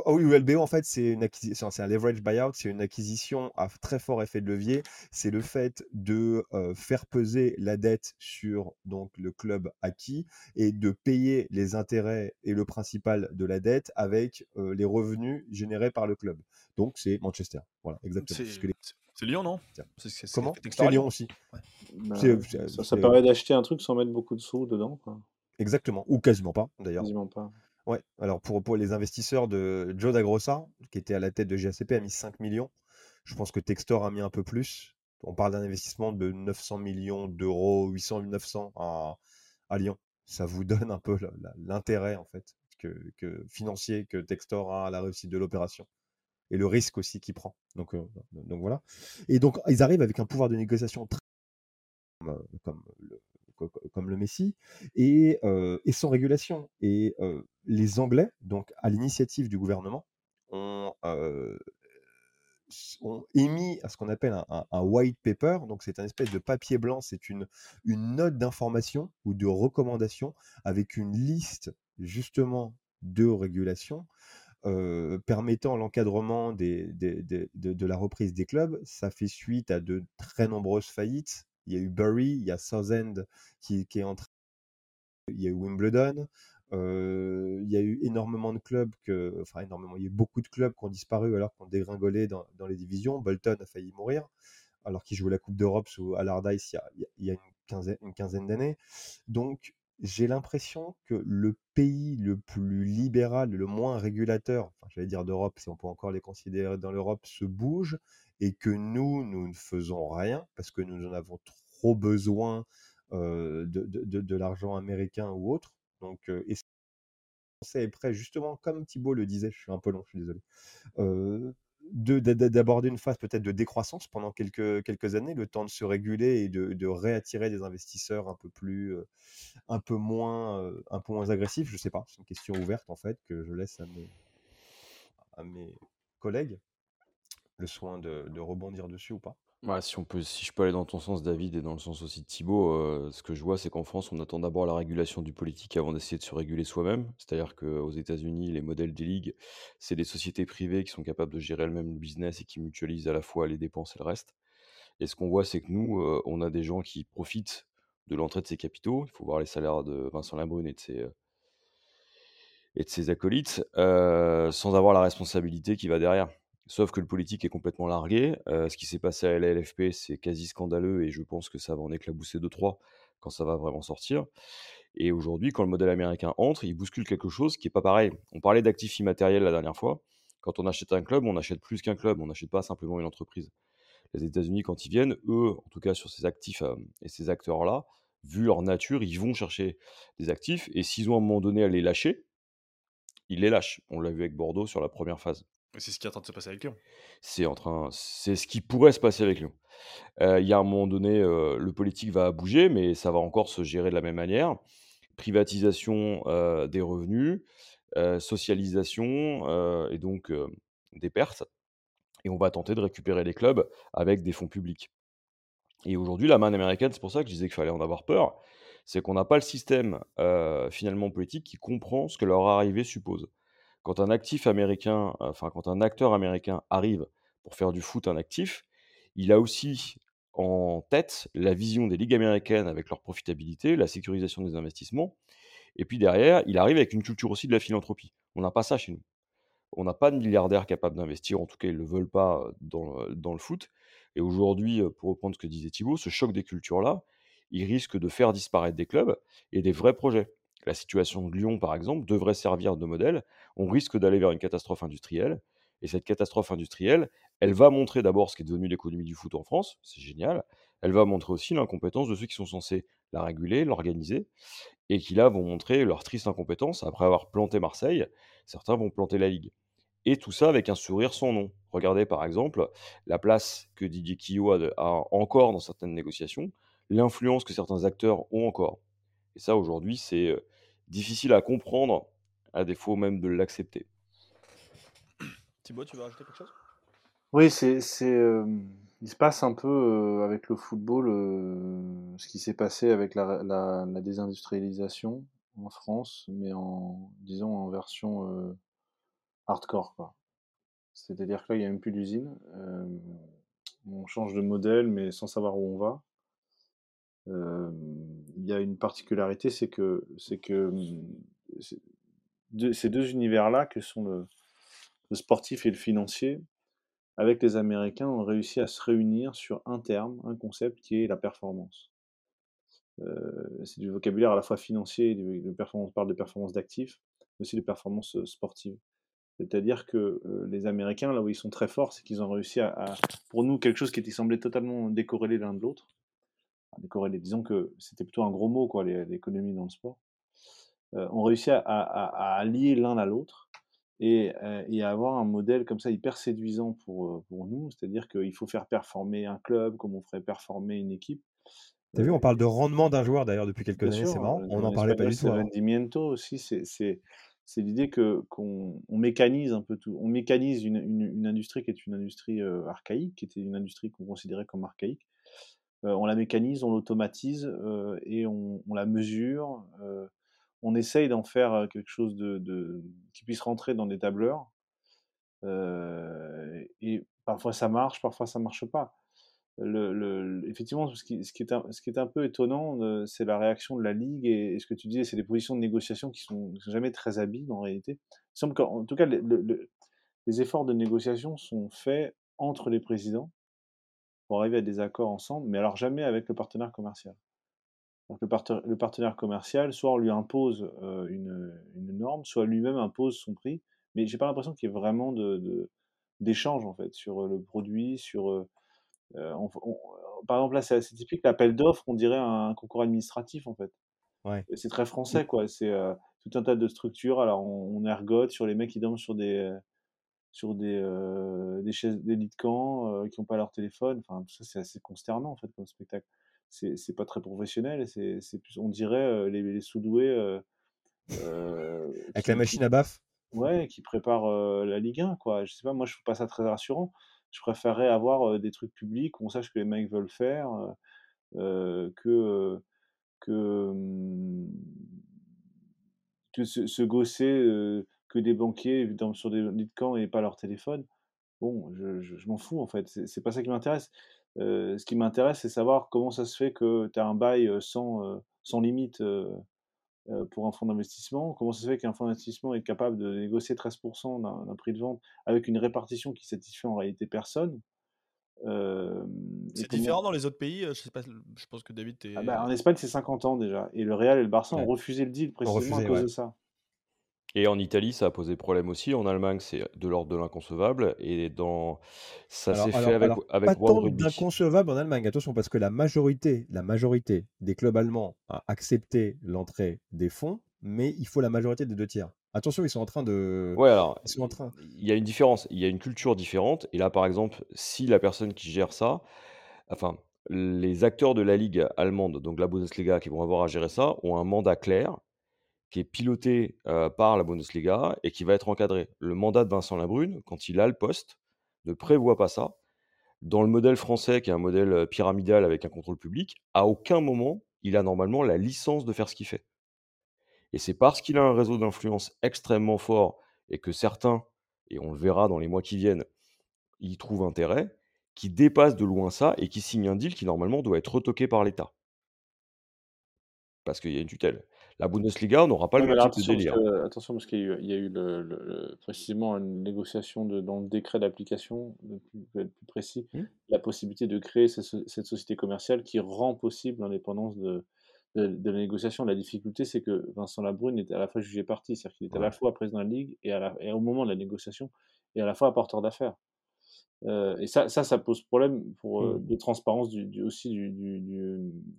Oh oui, le LBO, en fait, c'est une acquisition, c'est un leverage buyout, c'est une acquisition à très fort effet de levier. C'est le fait de faire peser la dette sur donc le club acquis et de payer les intérêts et le principal de la dette avec les revenus générés par le club. Donc c'est Manchester. Voilà, exactement. C'est Lyon, non Comment C'est Lyon aussi. Bah, ça, permet d'acheter un truc sans mettre beaucoup de sous dedans. Exactement, ou quasiment pas d'ailleurs. Quasiment pas. Ouais, alors pour, pour les investisseurs de Joe Dagrossa, qui était à la tête de GACP, a mis 5 millions. Je pense que Textor a mis un peu plus. On parle d'un investissement de 900 millions d'euros, 800, 900 à, à Lyon. Ça vous donne un peu l'intérêt en fait que, que, financier que Textor a à la réussite de l'opération et le risque aussi qu'il prend. Donc, donc voilà. Et donc ils arrivent avec un pouvoir de négociation très comme le, comme le Messi, et, et sans régulation. Et les Anglais, donc à l'initiative du gouvernement, ont ont émis ce qu'on appelle un, white paper. Donc, c'est un espèce de papier blanc. C'est une, une note d'information ou de recommandation avec une liste justement de régulation permettant l'encadrement de, la reprise des clubs. Ça fait suite à de très nombreuses faillites. Il y a eu Bury, il y a Southend qui, qui est entré, il y a eu Wimbledon. il y a eu énormément de clubs, enfin énormément, il y a eu beaucoup de clubs qui ont disparu alors qu'on dégringolait dans, dans, les divisions. Bolton a failli mourir alors qu'il jouait la Coupe d'Europe sous Allardyce il y a, une quinzaine, quinzaine d'années. Donc j'ai l'impression que le pays le plus libéral, le moins régulateur, enfin, j'allais dire d'Europe, si on peut encore les considérer dans l'Europe, se bouge et que nous, nous ne faisons rien parce que nous en avons trop besoin de, de, l'argent américain ou autre. Donc, et est prêt, justement, comme Thibault le disait, je suis un peu long, je suis désolé, d'aborder une phase peut-être de décroissance pendant quelques, quelques années, le temps de se réguler et de, réattirer des investisseurs un peu plus, un peu moins, un peu moins agressifs? Je sais pas, c'est une question ouverte en fait que je laisse à mes, à mes collègues le soin de, rebondir dessus ou pas? Ouais, si on peut, si je peux aller dans ton sens, David, et dans le sens aussi de Thibaut, ce que je vois, c'est qu'en France, on attend d'abord la régulation du politique avant d'essayer de se réguler soi-même. C'est-à-dire qu'aux États-Unis, les modèles des ligues, c'est des sociétés privées qui sont capables de gérer elles-mêmes le business et qui mutualisent à la fois les dépenses et le reste. Et ce qu'on voit, c'est que nous, on a des gens qui profitent de l'entrée de ces capitaux. Il faut voir les salaires de Vincent Labrune et de ses, et de ses acolytes, sans avoir la responsabilité qui va derrière. Sauf que le politique est complètement largué. ce qui s'est passé à la LFP, c'est quasi scandaleux et je pense que ça va en éclabousser 2-3 quand ça va vraiment sortir. Et aujourd'hui, quand le modèle américain entre, il bouscule quelque chose qui n'est pas pareil. On parlait d'actifs immatériels la dernière fois. Quand on achète un club, on achète plus qu'un club, on n'achète pas simplement une entreprise. Les États-Unis, quand ils viennent, eux, en tout cas sur ces actifs et ces acteurs-là, vu leur nature, ils vont chercher des actifs et s'ils ont à un moment donné à les lâcher, ils les lâchent. On l'a vu avec Bordeaux sur la première phase. C'est ce qui est en train de se passer avec Lyon. C'est en train, c'est ce qui pourrait se passer avec Lyon. Il y a un moment donné, le politique va bouger, mais ça va encore se gérer de la même manière. Privatisation des revenus, socialisation et donc des pertes. Et on va tenter de récupérer les clubs avec des fonds publics. Et aujourd'hui, la main américaine, c'est pour ça que je disais qu'il fallait en avoir peur, c'est qu'on n'a pas le système finalement politique qui comprend ce que leur arrivée suppose quand un actif américain, enfin quand un acteur américain arrive pour faire du foot un actif, il a aussi en tête la vision des ligues américaines avec leur profitabilité, la sécurisation des investissements. Et puis derrière, il arrive avec une culture aussi de la philanthropie. On n'a pas ça chez nous. On n'a pas de milliardaires capables d'investir, en tout cas ils ne le veulent pas dans, dans le foot. Et aujourd'hui, pour reprendre ce que disait Thibault, ce choc des cultures-là, il risque de faire disparaître des clubs et des vrais projets. La situation de Lyon, par exemple, devrait servir de modèle. On risque d'aller vers une catastrophe industrielle. Et cette catastrophe industrielle, elle va montrer d'abord ce qui est devenu l'économie du foot en France. C'est génial. Elle va montrer aussi l'incompétence de ceux qui sont censés la réguler, l'organiser, et qui là vont montrer leur triste incompétence. Après avoir planté Marseille, certains vont planter la Ligue. Et tout ça avec un sourire sans nom. Regardez par exemple la place que Didier Quillot a encore dans certaines négociations, l'influence que certains acteurs ont encore. Et ça, aujourd'hui, c'est difficile à comprendre, à défaut même de l'accepter. Thibaut, tu veux rajouter quelque chose? Oui, c'est, il se passe un peu avec le football ce qui s'est passé avec la, la, désindustrialisation en France, mais en, disons, en version hardcore. Quoi. C'est-à-dire que là, il n'y a même plus d'usine. on change de modèle, mais sans savoir où on va y a une particularité, c'est que, que ces deux univers-là, que sont le, sportif et le financier, avec les Américains, ont réussi à se réunir sur un terme, un concept qui est la performance. c'est du vocabulaire à la fois financier, on parle de performance d'actifs, mais aussi de performance sportive. C'est-à-dire que les Américains, là où ils sont très forts, c'est qu'ils ont réussi à, à, pour nous, quelque chose qui était semblé totalement décorrélé l'un de l'autre, Disons que c'était plutôt un gros mot, quoi, l'économie dans le sport. Euh, ont réussi à, à, à lier l'un à l'autre et, euh, et, à avoir un modèle comme ça hyper séduisant pour, euh, pour nous. C'est-à-dire qu'il faut faire performer un club comme on ferait performer une équipe. T'as vu, on parle de rendement d'un joueur d'ailleurs depuis quelques années, c'est marrant. On n'en parlait pas du tout. Rendimiento aussi, c'est c'est l'idée que qu'on on mécanise un peu tout. On mécanise une, une, industrie qui est une industrie euh, archaïque, qui était une industrie qu'on considérait comme archaïque. Euh, on la mécanise, on l'automatise euh, et on, la mesure. on essaye d'en faire quelque chose qui puisse rentrer dans des tableurs. et parfois ça marche, parfois ça marche pas effectivement, ce qui, est un, peu étonnant, euh, c'est la réaction de la Ligue et, ce que tu disais, c'est des positions de négociation qui sont, sont jamais très habiles en réalité. Il semble qu'en tout cas, les efforts de négociation sont faits entre les présidents pour arriver à des accords ensemble, mais alors jamais avec le partenaire commercial. Donc le, le, partenaire commercial, soit on lui impose euh, une, une, norme, soit lui-même impose son prix, mais j'ai pas l'impression qu'il y ait vraiment d'échange de, en fait sur le produit, sur euh, par exemple, là, c'est assez typique, l'appel d'offres, on dirait un concours administratif, en fait. Ouais. C'est très français, quoi. C'est euh, tout un tas de structures. Alors, on, ergote sur les mecs qui dorment sur des, sur des, euh, des chaises, des lits de camp, qui n'ont pas leur téléphone. Enfin, tout ça, c'est assez consternant, en fait, comme spectacle. C'est pas très professionnel. C'est plus, on dirait, les, les sous-doués. Avec la machine à baf Ouais, qui prépare la Ligue 1, quoi. Je sais pas, moi, je trouve pas ça très rassurant je préférerais avoir des trucs publics où on sache que les mecs veulent faire que que mmh, que se, gosser que des banquiers dans, sur des lits de camp et pas leur téléphone. Bon, je, je, m'en fous en fait, c'est pas ça qui m'intéresse. ce qui m'intéresse, c'est savoir comment ça se fait que tu as un bail sans, sans limite euh, pour un fonds d'investissement Comment ça se fait qu'un fonds d'investissement est capable de négocier 13% d'un prix de vente avec une répartition qui satisfait en réalité personne? Euh, C'est différent dans les autres pays euh, je, sais pas, je pense que David ah bah, En Espagne, c'est 50 ans déjà. Et le Real et le Barça ont refusé le deal précisément à cause de ça. Et en Italie, ça a posé problème aussi. En Allemagne, c'est de l'ordre de l'inconcevable. Et dans... ça s'est fait avec, avec pas tant d'inconcevable en Allemagne, attention, parce que la majorité, la majorité des clubs allemands a accepté l'entrée des fonds, mais il faut la majorité des deux tiers. Attention, ils sont en train de. Ouais, alors. Ils sont en train. Il y a une différence. Il y a une culture différente. Et là, par exemple, si la personne qui gère ça, enfin, les acteurs de la ligue allemande, donc la Bundesliga, qui vont avoir à gérer ça, ont un mandat clair qui est piloté par la Bundesliga et qui va être encadré. Le mandat de Vincent Labrune, quand il a le poste, ne prévoit pas ça. Dans le modèle français, qui est un modèle pyramidal avec un contrôle public, à aucun moment il a normalement la licence de faire ce qu'il fait. Et c'est parce qu'il a un réseau d'influence extrêmement fort et que certains, et on le verra dans les mois qui viennent, y trouvent intérêt, qui dépasse de loin ça et qui signe un deal qui normalement doit être retoqué par l'État. Parce qu'il y a une tutelle. La Bundesliga, on n'aura pas le même type de délire. attention, parce qu'il y a eu, le, précisément une négociation de, dans le décret d'application, pour être plus précis, mmh. la possibilité de créer cette, société commerciale qui rend possible l'indépendance de, de, la négociation. La difficulté, c'est que Vincent Labrune était à la fois jugé parti, c'est-à-dire qu'il était à la fois président de la Ligue et, à et, au moment de la négociation, et à la fois apporteur d'affaires. Euh, et ça, ça, ça, pose problème pour, euh, mmh. de transparence du, aussi du,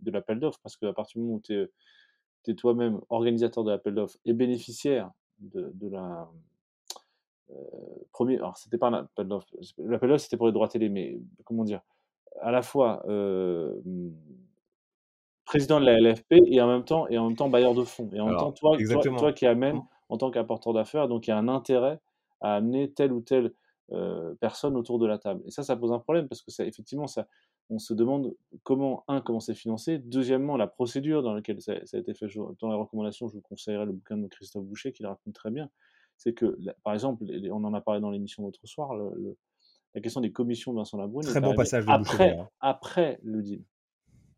de l'appel d'offres, parce qu'à partir du moment où tu es tu toi-même organisateur de l'appel d'offres et bénéficiaire de, de la euh, premier, alors c'était pas un appel d'offres, l'appel d'offres c'était pour les droits télé, mais comment dire, à la fois euh, président de la LFP et en même temps et en même temps bailleur de fonds et en même temps toi, toi, qui amène mmh. en tant qu'apporteur d'affaires, donc il y a un intérêt à amener telle ou telle euh, personne autour de la table. Et ça, ça pose un problème parce que ça, effectivement, ça, on se demande comment, un, comment c'est financé, deuxièmement, la procédure dans laquelle ça, a été fait. Dans les recommandations, je vous conseillerais le bouquin de Christophe Boucher qui le raconte très bien. C'est que, par exemple, on en a parlé dans l'émission l'autre soir, la question des commissions de Vincent Labrune. Très bon passage de après, après le deal.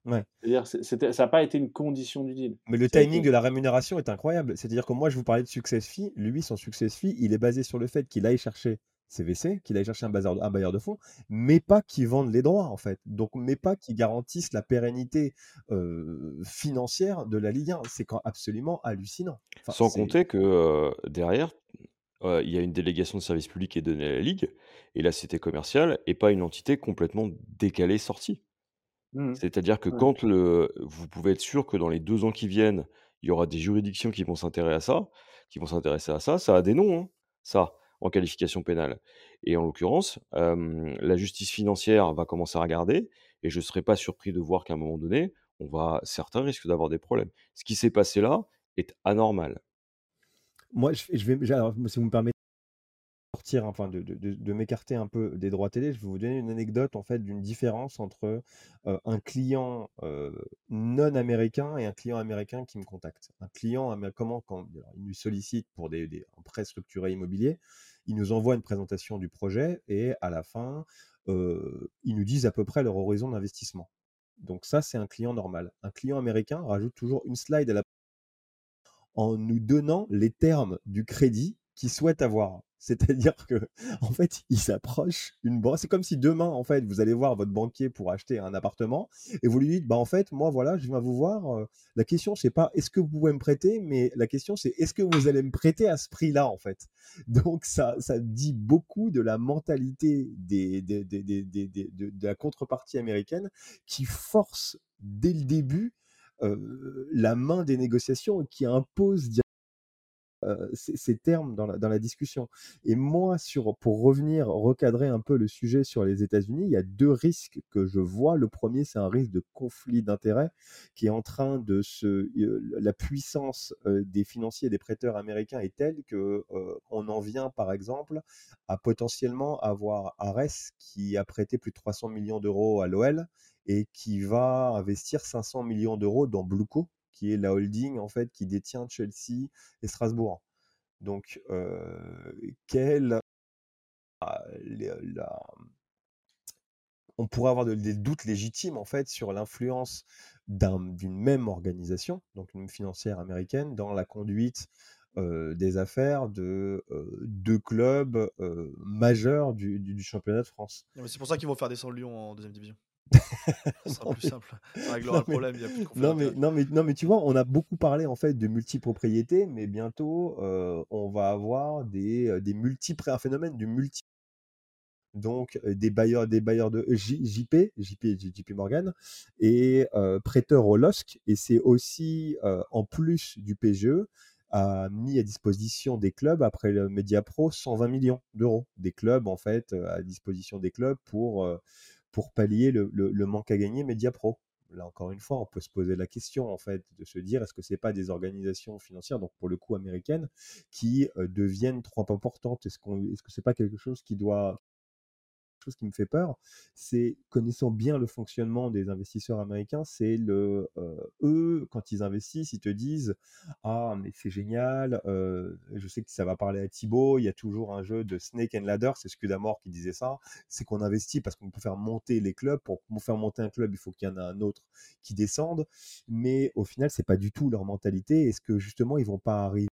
Ouais. C'est-à-dire, ça n'a pas été une condition du deal. Mais le timing de la rémunération est incroyable. C'est-à-dire que moi, je vous parlais de success fee. Lui, son success fee, il est basé sur le fait qu'il aille chercher CVC, qu'il aille chercher un, un, bailleur de fonds, mais pas qui vendent les droits en fait. Donc, mais pas qui garantissent la pérennité financière de la Ligue 1. C'est quand absolument hallucinant. Sans compter que derrière, il y a une délégation de service public qui est donnée à la Ligue, et la cité commerciale et pas une entité complètement décalée sortie. Mmh C'est-à-dire que quand le, vous pouvez être sûr que dans les deux ans qui viennent, il y aura des juridictions qui vont s'intéresser à ça, qui vont s'intéresser à ça, ça a des noms, hein, ça en qualification pénale. Et en l'occurrence, la justice financière va commencer à regarder, et je ne serais pas surpris de voir qu'à un moment donné, on va, certains risquent d'avoir des problèmes. Ce qui s'est passé là est anormal. Moi, je, vais, si vous me permettez enfin, de, m'écarter un peu des droits télé, je vais vous donner une anecdote en fait d'une différence entre un client non américain et un client américain qui me contacte. Un client, comment quand il nous sollicite pour des, des un prêt structuré immobilier, il nous envoie une présentation du projet et à la fin, euh, ils nous disent à peu près leur horizon d'investissement. Donc ça, c'est un client normal. Un client américain rajoute toujours une slide à la en nous donnant les termes du crédit qu'il souhaite avoir. C'est-à-dire que, en fait, il s'approche une banque. C'est comme si demain, en fait, vous allez voir votre banquier pour acheter un appartement et vous lui dites, bah, en fait, moi, voilà, je viens vous voir. Euh, la question, c'est pas est-ce que vous pouvez me prêter, mais la question, c'est est-ce que vous allez me prêter à ce prix-là, en fait? Donc, ça, ça dit beaucoup de la mentalité de, la contrepartie américaine qui force dès le début euh, la main des négociations et qui impose ces, termes dans la, discussion. Et moi, pour revenir, recadrer un peu le sujet sur les États-Unis, il y a deux risques que je vois. Le premier, c'est un risque de conflit d'intérêts qui est en train de se. la puissance des financiers et des prêteurs américains est telle que on en vient, par exemple, à potentiellement avoir Ares qui a prêté plus de 300 millions d'euros à l'OL et qui va investir 500 millions d'euros dans Blueco, qui est la holding en fait qui détient Chelsea et Strasbourg. Donc, euh, ah, on pourrait avoir des doutes légitimes en fait sur l'influence d'une même organisation, donc une financière américaine, dans la conduite des affaires de deux clubs majeurs du, du, championnat de France. C'est pour ça qu'ils vont faire descendre Lyon en deuxième division. Ce sera plus simple. Ça réglera le problème. Il y a plus de non, mais, non, mais, non, mais tu vois, on a beaucoup parlé en fait de multipropriété, mais bientôt, euh, on va avoir des, euh, des multiples, un phénomène du multi. Donc, euh, des bailleurs, des bailleurs de JP, JP, JP Morgan, et prêteurs au LOSC. Et c'est aussi, en plus du PGE, a mis à disposition des clubs après le Media Pro 120 millions d'euros. Des clubs, en fait, à disposition des clubs pour pour pallier le, manque à gagner Mediapro. Là encore une fois, on peut se poser la question en fait de se dire est-ce que c'est pas des organisations financières, donc pour le coup américaines, qui euh, deviennent trop importantes? Est-ce que c'est pas quelque chose qui doit chose qui me fait peur, c'est connaissant bien le fonctionnement des investisseurs américains, c'est le euh, eux quand ils investissent, ils te disent ah mais c'est génial, euh, je sais que ça va parler à Thibaut, il y a toujours un jeu de snake and ladder, c'est Scudamore qui disait ça, c'est qu'on investit parce qu'on peut faire monter les clubs, pour, faire monter un club, il faut qu'il y en ait un autre qui descende, mais au final c'est pas du tout leur mentalité. Est-ce que justement ils vont pas arriver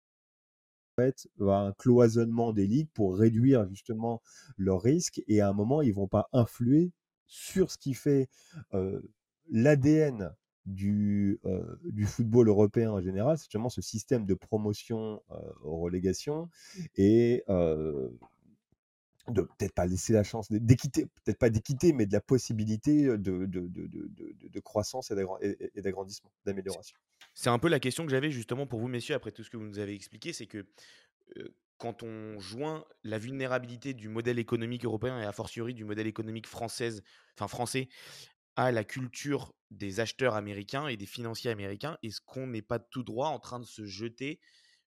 fait, un cloisonnement des ligues pour réduire justement leurs risques et à un moment, ils vont pas influer sur ce qui fait l'ADN du, football européen en général, c'est justement ce système de promotion aux relégations et de peut-être pas laisser la chance d'équité, peut-être pas d'équité, mais de la possibilité de, de, de, de croissance et d'agrandissement, d'amélioration. C'est un peu la question que j'avais justement pour vous, messieurs, après tout ce que vous nous avez expliqué, c'est que quand on joint la vulnérabilité du modèle économique européen et a fortiori du modèle économique française, enfin français, à la culture des acheteurs américains et des financiers américains, est-ce qu'on n'est pas tout droit en train de se jeter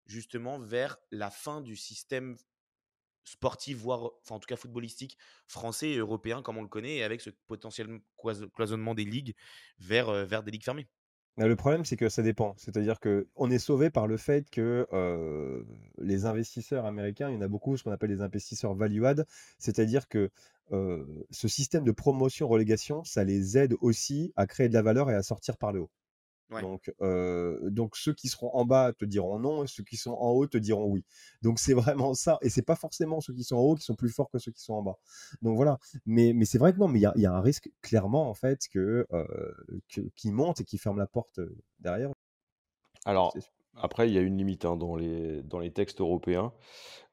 justement vers la fin du système sportif, voire en tout cas footballistique français et européen comme on le connaît, et avec ce potentiel cloisonnement des ligues vers, vers des ligues fermées le problème, c'est que ça dépend. C'est-à-dire qu'on est sauvé par le fait que les investisseurs américains, il y en a beaucoup, ce qu'on appelle les investisseurs value-add, c'est-à-dire que ce système de promotion-relégation, ça les aide aussi à créer de la valeur et à sortir par le haut. Donc, donc ceux qui seront en bas te diront non, et ceux qui sont en haut te diront oui. Donc c'est vraiment ça, et c'est pas forcément ceux qui sont en haut qui sont plus forts que ceux qui sont en bas. Donc voilà. Mais, mais c'est vrai que non, mais il y a, un risque clairement en fait que, qui monte et qui ferme la porte derrière. Alors après, il y a une limite hein, dans les dans les textes européens,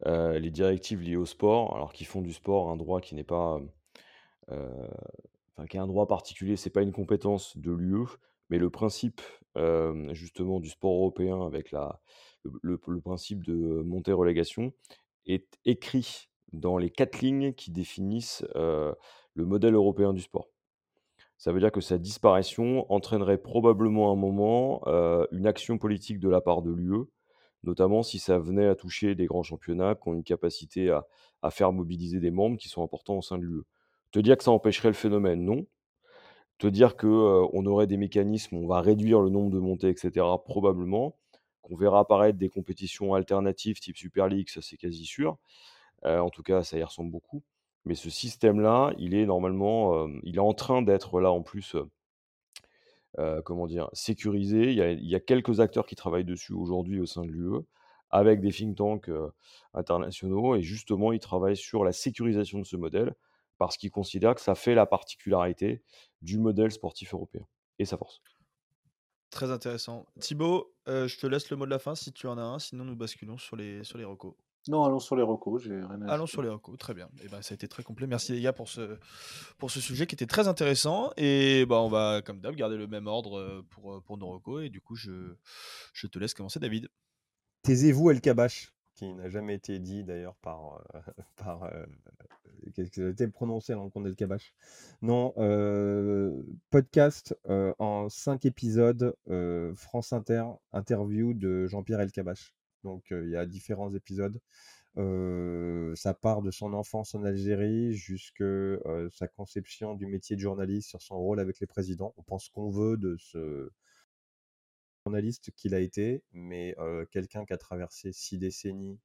les directives liées au sport, alors qui font du sport un droit qui n'est pas, enfin qui est un droit particulier, c'est pas une compétence de l'UE mais le principe, justement du sport européen avec le principe de montée-relégation est écrit dans les quatre lignes qui définissent, le modèle européen du sport. Ça veut dire que sa disparition entraînerait probablement à un moment, une action politique de la part de l'UE, notamment si ça venait à toucher des grands championnats qui ont une capacité à faire mobiliser des membres qui sont importants au sein de l'UE. Te dire que ça empêcherait le phénomène, non. Te dire qu'on on aurait des mécanismes, on va réduire le nombre de montées, etc., probablement. Qu'on verra apparaître des compétitions alternatives type Super League, ça c'est quasi sûr. en tout cas, ça y ressemble beaucoup. Mais ce système-là, il est normalement, il est en train d'être là en plus, comment dire, sécurisé. Il y, a, il y, a, quelques acteurs qui travaillent dessus aujourd'hui au sein de l'UE, avec des think tanks internationaux, et justement, ils travaillent sur la sécurisation de ce modèle, parce qu'ils considèrent que ça fait la particularité du modèle sportif européen et sa force. Très intéressant. Thibaut, je te laisse le mot de la fin si tu en as un, sinon nous basculons sur les, sur les recos. Non, allons sur les recos, j'ai rien à Allons sur les recos, très bien. Et eh ben, ça a été très complet. Merci les gars pour ce, pour ce sujet qui était très intéressant. Et bah, on va, comme d'hab, garder le même ordre pour, pour nos recos. Et du coup, je, je te laisse commencer, David. Taisez-vous, El Kabash, qui n'a jamais été dit d'ailleurs par, par qui a été prononcé dans le compte d'El Kabash. Non, podcast en cinq épisodes, France Inter, interview de Jean-Pierre El Kabash. Donc il y a différents épisodes. ça part de son enfance en Algérie jusque sa conception du métier de journaliste sur son rôle avec les présidents. On pense qu'on veut de ce journaliste qu'il a été, mais quelqu'un qui a traversé six décennies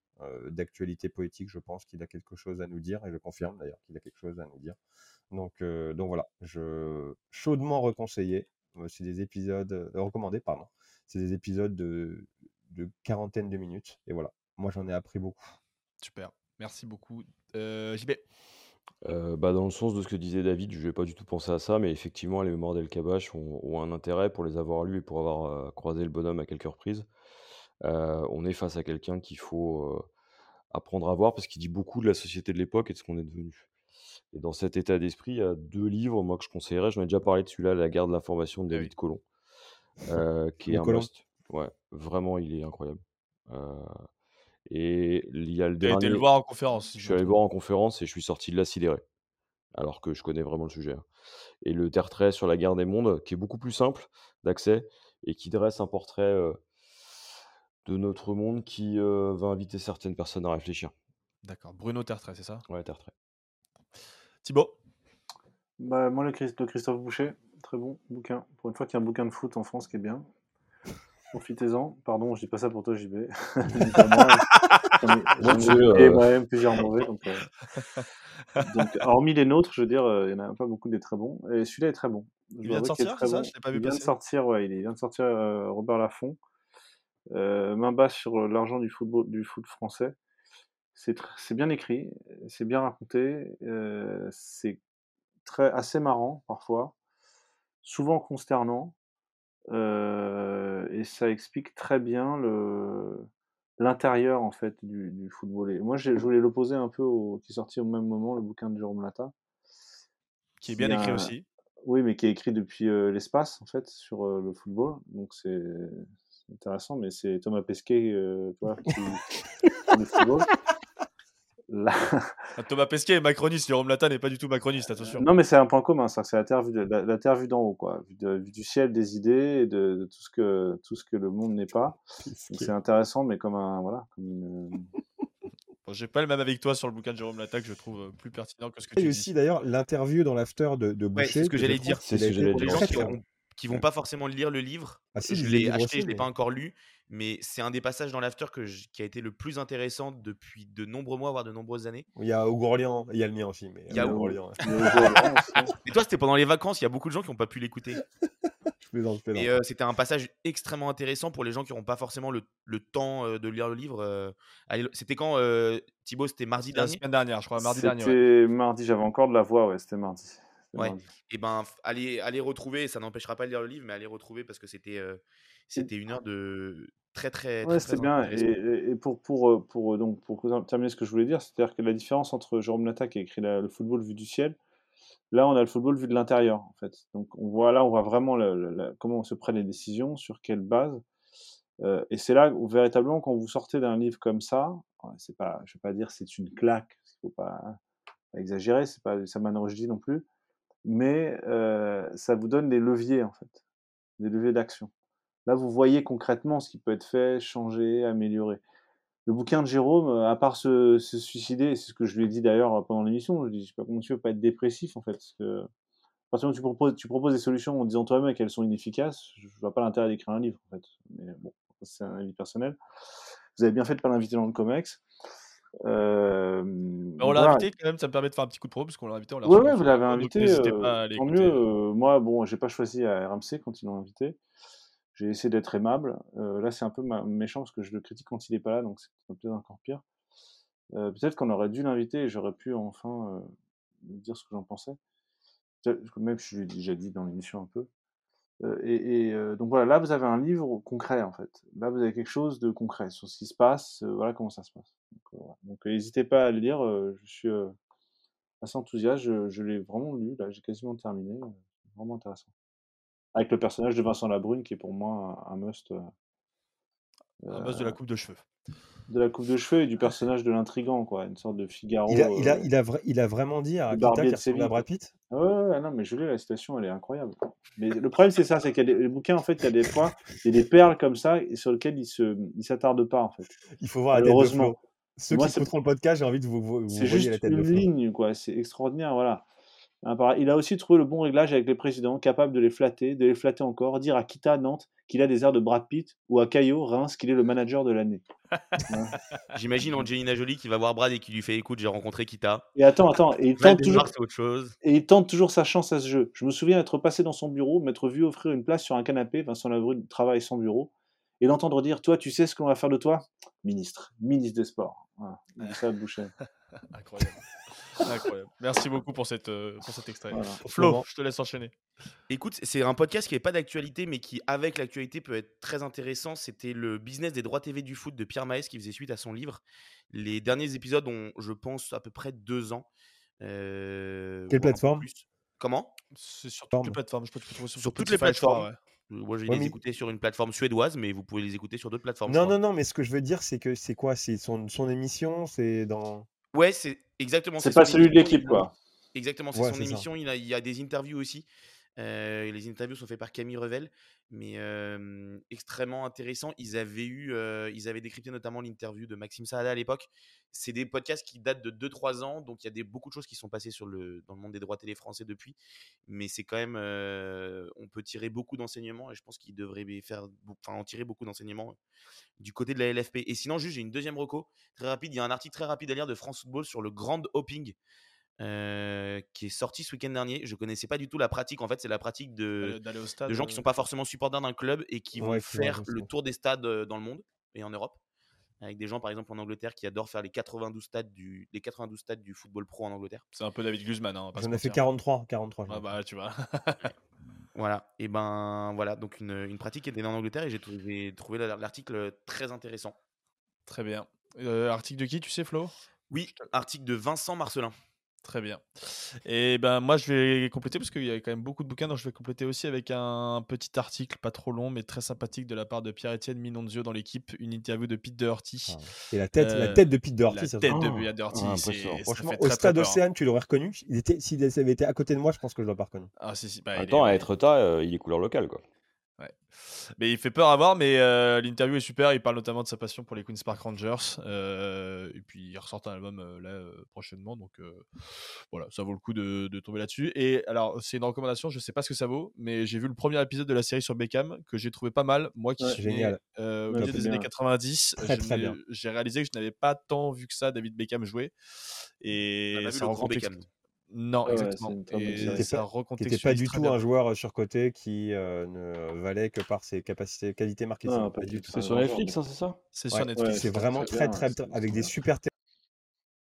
d'actualité politique, je pense qu'il a quelque chose à nous dire, et je confirme d'ailleurs qu'il a quelque chose à nous dire. Donc, donc voilà, je chaudement reconseillé. C'est des épisodes recommandés, pardon. C'est des épisodes de, de quarantaine de minutes, et voilà. Moi, j'en ai appris beaucoup. Super, merci beaucoup. JB bah, dans le sens de ce que disait David, je vais pas du tout penser à ça, mais effectivement, les mémoires d'El Kabash ont, un intérêt pour les avoir lus et pour avoir croisé le bonhomme à quelques reprises. on est face à quelqu'un qu'il faut apprendre à voir parce qu'il dit beaucoup de la société de l'époque et de ce qu'on est devenu. Et dans cet état d'esprit, il y a deux livres, moi, que je conseillerais. J'en ai déjà parlé de celui-là, La guerre de l'information de ah David Colomb, qui est un must. Ouais, vraiment, il est incroyable. Et il y a le dernier. été le voir en conférence. je suis allé le voir en conférence et je suis sorti de là sidéré. Alors que je connais vraiment le sujet. Hein. Et le terre sur la guerre des mondes, qui est beaucoup plus simple d'accès et qui dresse un portrait de notre monde qui va inviter certaines personnes à réfléchir. D'accord. Bruno Tertrais, c'est ça? Ouais, Tertrais. Thibaut? Bah, Moi, le de Christophe Boucher, très bon bouquin. Pour une fois qu'il y a un bouquin de foot en France qui est bien. Profitez-en. Pardon, je dis pas ça pour toi, JB. J'en ai, ai moi-même plusieurs mauvais. Donc, donc, hormis les nôtres, je veux dire, il n'y en a pas beaucoup des très bons. Et celui-là est très bon. il vient de sortir, c'est ça? Je l'ai pas vu il vient de sortir, ouais, il vient de sortir Robert Laffont. Euh, main basse sur l'argent du football, du foot français. C'est bien écrit, c'est bien raconté, euh, c'est très assez marrant parfois, souvent consternant, euh, et ça explique très bien le l'intérieur en fait du, du football. Et moi, je voulais l'opposer un peu au qui est sorti au même moment, le bouquin de Jérôme Lata, qui est bien écrit aussi. Oui, mais qui est écrit depuis l'espace en fait sur le football, donc c'est intéressant, mais c'est Thomas Pesquet euh, qui le football. Ah, Thomas Pesquet est macroniste, Jérôme Lata n'est pas du tout macroniste, attention. Non, mais c'est un point commun, ça, c'est la terre vue, la, terre vue d'en haut, quoi, vue, du ciel, des idées, et de, tout, ce que, tout ce que le monde n'est pas. C'est intéressant, mais comme un. Voilà, comme une... j'ai pas le même avec toi sur le bouquin de Jérôme Lata que je trouve euh, plus pertinent que ce que tu dis. Et aussi d'ailleurs l'interview dans l'after de, de Boucher. c'est ce que, j'allais dire. C'est ce que j'allais dire qui vont pas forcément lire le livre. Ah, je l'ai acheté, je l'ai pas encore lu, mais c'est un des passages dans l'after que qui a été le plus intéressant depuis de nombreux mois, voire de nombreuses années. Il y a Hugo Orléans, il y a le mien aussi. Mais il y a Hugo Orléans. Et toi, c'était pendant les vacances, il y a beaucoup de gens qui n'ont pas pu l'écouter. Et euh, c'était un passage extrêmement intéressant pour les gens qui n'auront pas forcément le, le temps euh, de lire le livre. Euh, c'était quand, Thibaut C'était mardi dernier? La semaine dernière, je crois, mardi dernier. C'était mardi, j'avais encore de la voix, ouais, c'était mardi. Ouais. Et ben, allez, allez retrouver, ça n'empêchera pas de lire le livre, mais allez retrouver parce que c'était euh, c'était une heure de très très. Ouais, c'était bien. Et, et, pour, pour, pour, donc, pour terminer ce que je voulais dire, c'est-à-dire que la différence entre Jérôme Lata qui a écrit le football vu du ciel, là on a le football vu de l'intérieur en fait. Donc on voit là, on voit vraiment comment on se prend les décisions, sur quelle base. Euh, et c'est là où véritablement quand vous sortez d'un livre comme ça, c'est pas, je vais pas dire c'est une claque, il faut pas, pas exagérer, c'est pas ça dit non plus mais ça vous donne des leviers en fait, des leviers d'action. Là, vous voyez concrètement ce qui peut être fait, changé, amélioré. Le bouquin de Jérôme, à part se, suicider, c'est ce que je lui ai dit d'ailleurs pendant l'émission, je je sais pas comment tu veux pas être dépressif en fait. Parce que, à partir du moment où tu proposes, tu proposes des solutions en disant toi-même qu'elles sont inefficaces, je vois pas l'intérêt d'écrire un livre en fait. Mais bon, c'est un avis personnel. Vous avez bien fait de pas l'inviter dans le COMEX. Euh, on l'a invité quand même, ça me permet de faire un petit coup de pro parce qu'on l'a invité. Oui, ouais, vous l'avez invité. Euh, tant mieux. Euh, moi, bon, j'ai pas choisi à RMC quand ils l'ont invité. J'ai essayé d'être aimable. là, c'est un peu méchant parce que je le critique quand il est pas là, donc c'est peut-être encore pire. peut-être qu'on aurait dû l'inviter et j'aurais pu enfin dire ce que j'en pensais. Même je l'ai déjà dit dans l'émission un peu. et, donc voilà, là vous avez un livre concret en fait. Là vous avez quelque chose de concret sur ce qui se passe, voilà comment ça se passe. Donc n'hésitez pas à le lire, je suis assez enthousiaste, je, l'ai vraiment lu, là j'ai quasiment terminé, vraiment intéressant. Avec le personnage de Vincent Labrune qui est pour moi un, must. un must de la coupe de cheveux de la coupe de cheveux et du personnage de l'intrigant, quoi, une sorte de Figaro. Il a, il a, il a, il a vraiment dit à Akita qu'il ressemble à Brad Pitt Ouais, non, mais je l'ai, la citation, elle est incroyable. Mais le problème, c'est ça, c'est qu'il y a des bouquins, en fait, il y a des fois, il y a des perles comme ça, et sur lesquelles il se, il s'attarde pas, en fait. Il faut voir la tête de Flo. Ceux qui écouteront le podcast, j'ai envie de vous, vous, C'est juste la tête une ligne, quoi, c'est extraordinaire, voilà. Il a aussi trouvé le bon réglage avec les présidents, capable de les flatter, de les flatter encore, dire à Kita Nantes qu'il a des airs de Brad Pitt ou à Caillot Reims qu'il est le manager de l'année. J'imagine Angelina Jolie qui va voir Brad et qui lui fait écoute, j'ai rencontré Kita. Et attends, attends, et il, tente toujours... autre chose. et il tente toujours sa chance à ce jeu. Je me souviens être passé dans son bureau, m'être vu offrir une place sur un canapé, Vincent Labrune travaille sans bureau, et d'entendre dire Toi, tu sais ce qu'on va faire de toi? Ministre, ministre des Sports. Voilà. Ça boucher. Incroyable. Incroyable. Merci beaucoup pour, cette, euh, pour cet extrait. Flo, je te laisse enchaîner. Écoute, c'est un podcast qui n'est pas d'actualité, mais qui, avec l'actualité, peut être très intéressant. C'était le business des droits TV du foot de Pierre Maes qui faisait suite à son livre. Les derniers épisodes ont, je pense, à peu près deux ans. Euh, Quelle plateforme? Comment? C'est sur toutes les plateformes. Je peux trouver sur, toutes les plateformes. Moi, je vais les écouter sur une plateforme suédoise, mais vous pouvez les écouter sur d'autres plateformes. Non, non, non, mais ce que je veux dire, c'est que c'est quoi? C'est son, son émission? C'est dans. Ouais, c'est exactement. C'est pas celui de l'équipe, quoi. Exactement, c'est son émission. Il, a, il y a des interviews aussi. Euh, les interviews sont faites par Camille Revel, mais extrêmement intéressant. Ils avaient eu, ils avaient décrypté notamment l'interview de Maxime Saada à l'époque. C'est des podcasts qui datent de 2-3 ans, donc il y a des, beaucoup de choses qui sont passées dans le monde des droits télé français depuis. Mais c'est quand même, on peut tirer beaucoup d'enseignements et je pense qu'ils devraient en tirer beaucoup d'enseignements du côté de la LFP. Et sinon, juste j'ai une deuxième reco très rapide. Il y a un article très rapide à lire de France Football sur le grand hopping euh, qui est sorti ce week-end dernier. Je connaissais pas du tout la pratique. En fait, c'est la pratique de, de gens qui sont pas forcément supporters d'un club et qui vont faire le tour des stades dans le monde et en Europe. Avec des gens, par exemple, en Angleterre qui adorent faire les 92 stades du, les 92 stades du football pro en Angleterre. C'est un peu David Guzman. Hein, J'en ai fait 43. 43 ah bah, tu vois. voilà. Et ben, voilà. Donc, une, une pratique qui était en Angleterre et j'ai trouvé, trouvé l'article très intéressant. Très bien. Euh, article de qui, tu sais, Flo? Oui, article de Vincent Marcelin. Très bien. Et ben moi je vais compléter parce qu'il y a quand même beaucoup de bouquins, donc je vais compléter aussi avec un petit article pas trop long mais très sympathique de la part de Pierre-Étienne Minonzio dans l'équipe, une interview de Pete Doherty. Ah. Et la tête, la euh, tête de Pete Doherty, la tête de Pete Doherty, ah, franchement au stade Océane, tu l'aurais reconnu. Il était, s'il avait été à côté de moi, je pense que je l'aurais pas reconnu. Ah, si, si, bah, Attends, à être tas, euh, il est couleur locale quoi. Mais il fait peur à voir, mais euh, l'interview est super. Il parle notamment de sa passion pour les Queen's Park Rangers. Euh, et puis il ressort un album euh, là prochainement. Donc voilà, ça vaut le coup de, tomber là-dessus. Et alors, c'est une recommandation, je sais pas ce que ça vaut, mais j'ai vu le premier épisode de la série sur Beckham que j'ai trouvé pas mal. Moi qui suis génial. au milieu des années 90, j'ai réalisé que je n'avais pas tant vu que ça David Beckham jouer. Et ça le grand Beckham. Non, exactement. Et qui n'était pas, du tout un joueur euh, surcoté qui euh, ne valait que par ses capacités, qualités marketing. C'est sur Netflix, hein, c'est ça? C'est sur Netflix. c'est vraiment très, très, avec des super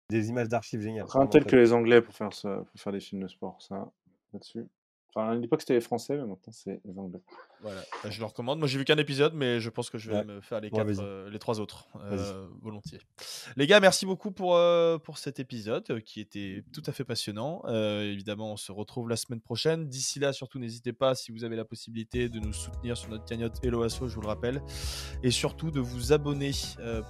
des images d'archives géniales. Rien tel que les Anglais pour faire, ça, pour faire des films de sport, ça, là-dessus. Enfin, à l'époque, c'était les Français, mais maintenant, c'est les Anglais. Voilà, je le recommande. Moi, j'ai vu qu'un épisode, mais je pense que je vais me faire les, quatre, euh, les trois autres, euh, volontiers. Les gars, merci beaucoup pour, euh, pour cet épisode qui était tout à fait passionnant. évidemment, on se retrouve la semaine prochaine. D'ici là, surtout, n'hésitez pas, si vous avez la possibilité, de nous soutenir sur notre cagnotte Hello Asso, je vous le rappelle. Et surtout, de vous abonner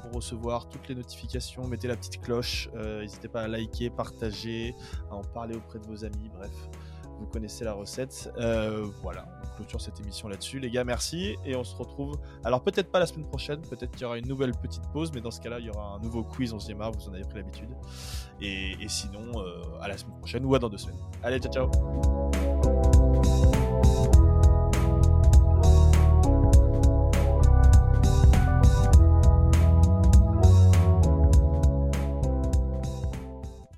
pour recevoir toutes les notifications. Mettez la petite cloche. n'hésitez pas à liker, partager, à en parler auprès de vos amis. Bref Vous connaissez la recette. Euh, voilà, on clôture cette émission là-dessus. Les gars, merci. Et on se retrouve. Alors, peut-être pas la semaine prochaine. Peut-être qu'il y aura une nouvelle petite pause. Mais dans ce cas-là, il y aura un nouveau quiz en Ziema. Vous en avez pris l'habitude. Et, et, sinon, euh, à la semaine prochaine ou à dans deux semaines. Allez, ciao, ciao.